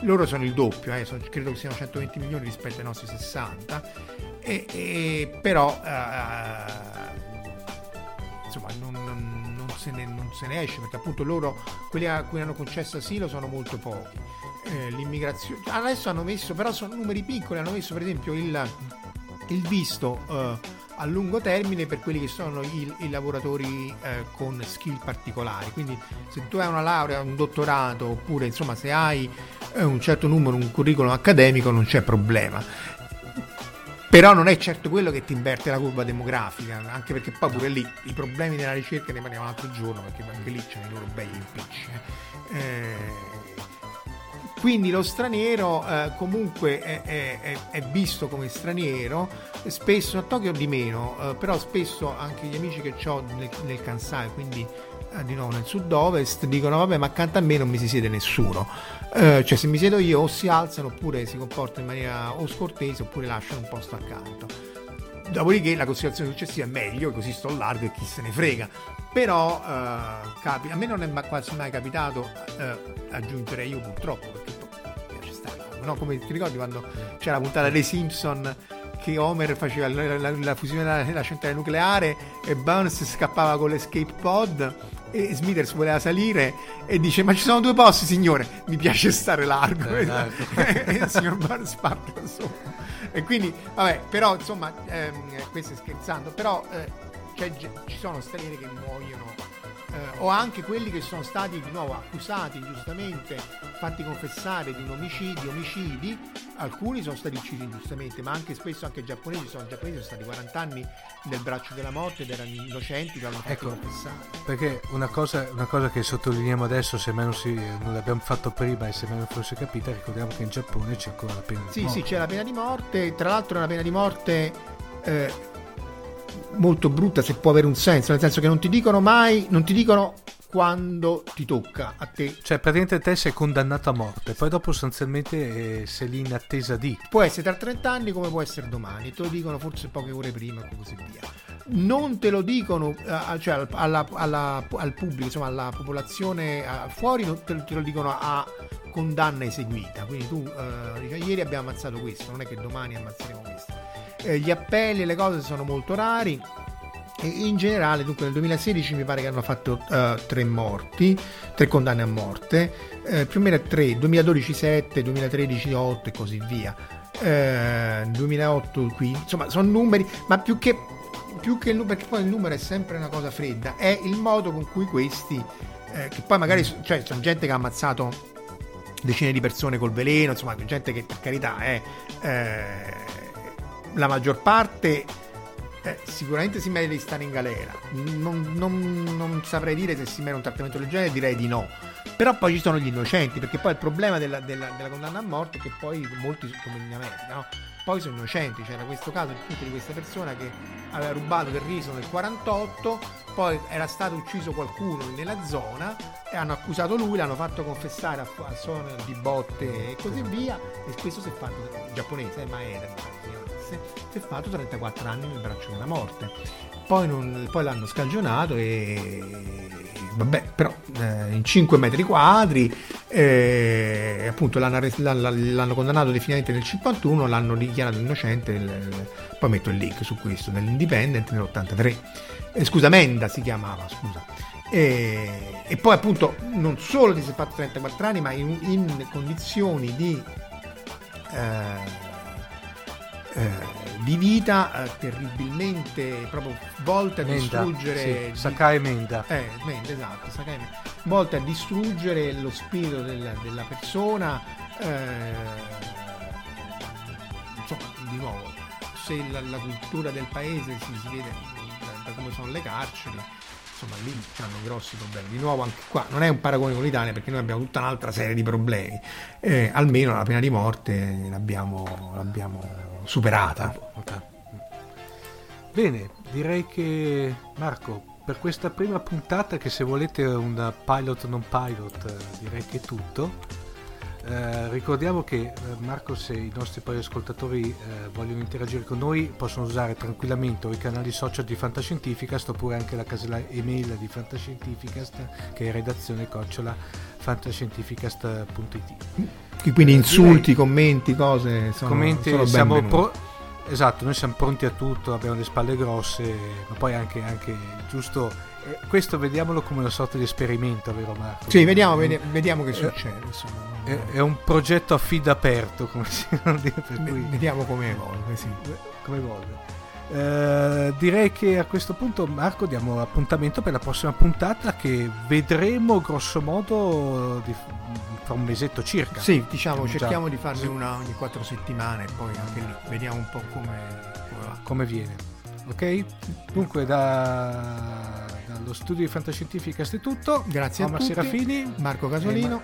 loro sono il doppio, eh, sono- credo che siano 120 milioni rispetto ai nostri 60. E, e- però eh, insomma non, non- non se ne, non se ne esce perché appunto loro, quelli a cui hanno concesso asilo sono molto pochi. Eh, l'immigrazione adesso hanno messo, però sono numeri piccoli, hanno messo per esempio il, il visto eh, a lungo termine per quelli che sono i, i lavoratori eh, con skill particolari. Quindi se tu hai una laurea, un dottorato oppure insomma se hai eh, un certo numero, un curriculum accademico non c'è problema. Però non è certo quello che ti inverte la curva demografica, anche perché poi pure lì i problemi della ricerca ne parliamo un altro giorno, perché anche lì c'è i loro belli impicci. eh. Quindi lo straniero eh, comunque è, è- è- è visto come straniero, spesso a Tokyo di meno, eh, però spesso anche gli amici che ho nel, nel Kansai, quindi eh, di nuovo nel sud-ovest, dicono vabbè ma accanto a me non mi si siede nessuno. Eh, cioè se mi siedo io o si alzano oppure si comportano in maniera o scortese oppure lasciano un posto accanto. Dopodiché la considerazione successiva è meglio, così sto largo e chi se ne frega. Però eh, capi- a me non è quasi mai capitato, eh, aggiungerei io purtroppo, perché poi mi piace stare largo. No, come ti ricordi quando c'era la puntata dei Simpson che Homer faceva la, la- la fusione della, centrale nucleare e Burns scappava con l'escape pod e Smithers voleva salire e dice ma ci sono due posti signore mi piace stare largo. Eh, e il signor Burns parte da solo. E quindi vabbè però insomma ehm, questo è scherzando però eh, ge- ci sono stranieri che muoiono eh, o anche quelli che sono stati di nuovo accusati ingiustamente fatti confessare di un omicidio omicidi alcuni sono stati uccisi ingiustamente ma anche spesso anche giapponesi sono giapponesi sono stati 40 anni nel braccio della morte ed erano innocenti che avevano Ecco. confessare Perché una cosa, una cosa che sottolineiamo adesso, se mai non, si, non l'abbiamo fatto prima e se mai non fosse capita, ricordiamo che in Giappone c'è ancora la pena di Sì, morte. sì, c'è la pena di morte. Tra l'altro è una pena di morte eh, molto brutta, se può avere un senso, nel senso che non ti dicono mai, non ti dicono quando ti tocca a te. Cioè, praticamente te sei condannato a morte, poi dopo sostanzialmente eh, sei lì in attesa di. Può essere tra 30 anni come può essere domani, te lo dicono forse poche ore prima e così via. Non te lo dicono eh, cioè al, alla- alla- al pubblico, insomma alla popolazione eh, fuori, non te, lo- te lo dicono a condanna eseguita. Quindi tu eh, dici ieri abbiamo ammazzato questo, non è che domani ammazzeremo questo. Eh, gli appelli e le cose sono molto rari. E in generale, dunque, nel 2016 mi pare che hanno fatto eh, tre morti, tre condanne a morte, eh, più o meno tre, 2012 7, 2013 8 e così via. Eh, 2008 qui, insomma, sono numeri, ma più che, più che il numero, perché poi il numero è sempre una cosa fredda, è il modo con cui questi, eh, che poi magari, cioè, sono gente che ha ammazzato decine di persone col veleno, insomma, gente che per carità è eh, la maggior parte eh, sicuramente si merita di stare in galera. Non, non, non, saprei dire se si merita un trattamento del genere, direi di no. Però poi ci sono gli innocenti, perché poi il problema della, della, della condanna a morte è che poi molti, come in America, no? poi sono innocenti. C'era questo caso di questa persona che aveva rubato del riso nel 48, poi era stato ucciso qualcuno nella zona e hanno accusato lui, l'hanno fatto confessare a, a suono di botte e così via. E questo si è fatto giapponese, eh, ma era si è fatto 34 anni nel braccio della morte. Poi, non, poi l'hanno scagionato e vabbè, però eh, in 5 metri quadri, eh, appunto l'hanno, l'hanno, condannato definitivamente nel 51, l'hanno dichiarato innocente, il, poi metto il link su questo, nell'Independent nell'83. Eh, scusa, Menda si chiamava, scusa. E, e, poi appunto non solo si è fatto 34 anni, ma in, in condizioni di... Eh, eh, di vita eh, terribilmente proprio volte a distruggere sì, Sakai Menda eh, Menda esatto Sakai Menda volte a distruggere lo spirito della, della persona eh, insomma di nuovo se la, la, cultura del paese si, si vede da, da come sono le carceri insomma lì hanno grossi problemi. Di nuovo anche qua non è un paragone con l'Italia perché noi abbiamo tutta un'altra serie di problemi. Eh, almeno la pena di morte l'abbiamo, l'abbiamo superata. Bene, direi che Marco, per questa prima puntata che se volete un pilot non pilot direi che è tutto. Eh, ricordiamo che eh, Marco se i nostri poi ascoltatori eh, vogliono interagire con noi possono usare tranquillamente i canali social di Fantascientificast oppure anche la casella email di Fantascientificast che è redazione cocciola fantascientificast.it quindi eh, insulti, direi, commenti, cose sono, commenti, sono siamo pro- esatto, noi siamo pronti a tutto abbiamo le spalle grosse ma poi anche, anche giusto questo vediamolo come una sorta di esperimento, vero Marco? Sì, vediamo, vediamo, vediamo che succede. Insomma. È, è, un progetto a feed aperto, come si può dire. Cui... Vediamo come evolve, sì. Come evolve. Eh, direi che a questo punto Marco diamo appuntamento per la prossima puntata che vedremo grosso modo di, fra un mesetto circa. Sì, diciamo, cerchiamo già... di farne una ogni quattro settimane e poi anche lì vediamo un po' come, come va. Come viene. Ok? Dunque da dallo studio di Fantascientifica è tutto. Grazie Omar a tutti. Serafini, Marco Casolino.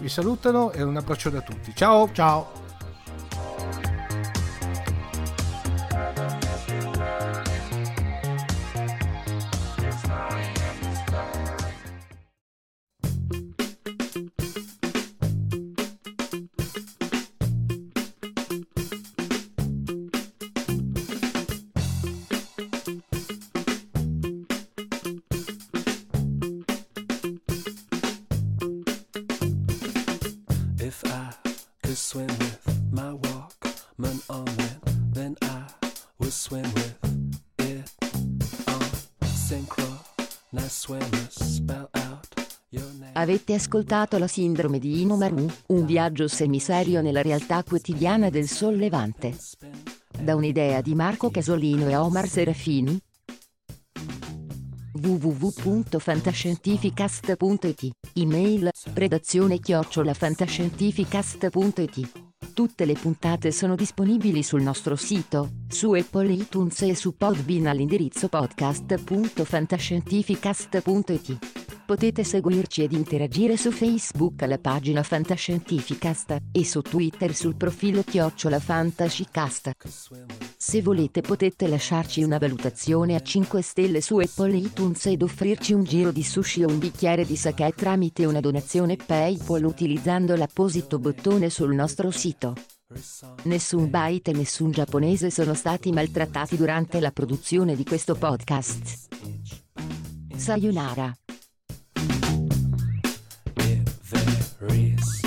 Vi salutano e un abbraccio da tutti. Ciao. Ciao. Avete ascoltato la sindrome di Inomaru, un viaggio semiserio nella realtà quotidiana del sollevante. Da un'idea di Marco Casolino e Omar Serafini. www.fantascientificast.it Email redazione chiocciolafantascientificast.it Tutte le puntate sono disponibili sul nostro sito, su Apple iTunes e su Podbean all'indirizzo podcast.fantascientificast.it. Potete seguirci ed interagire su Facebook alla pagina Fantascientificast e su Twitter sul profilo Chiocciola Fantascicast. Se volete potete lasciarci una valutazione a 5 stelle su Apple iTunes ed offrirci un giro di sushi o un bicchiere di sake tramite una donazione PayPal utilizzando l'apposito bottone sul nostro sito. Nessun byte e nessun giapponese sono stati maltrattati durante la produzione di questo podcast. Sayonara. freeze.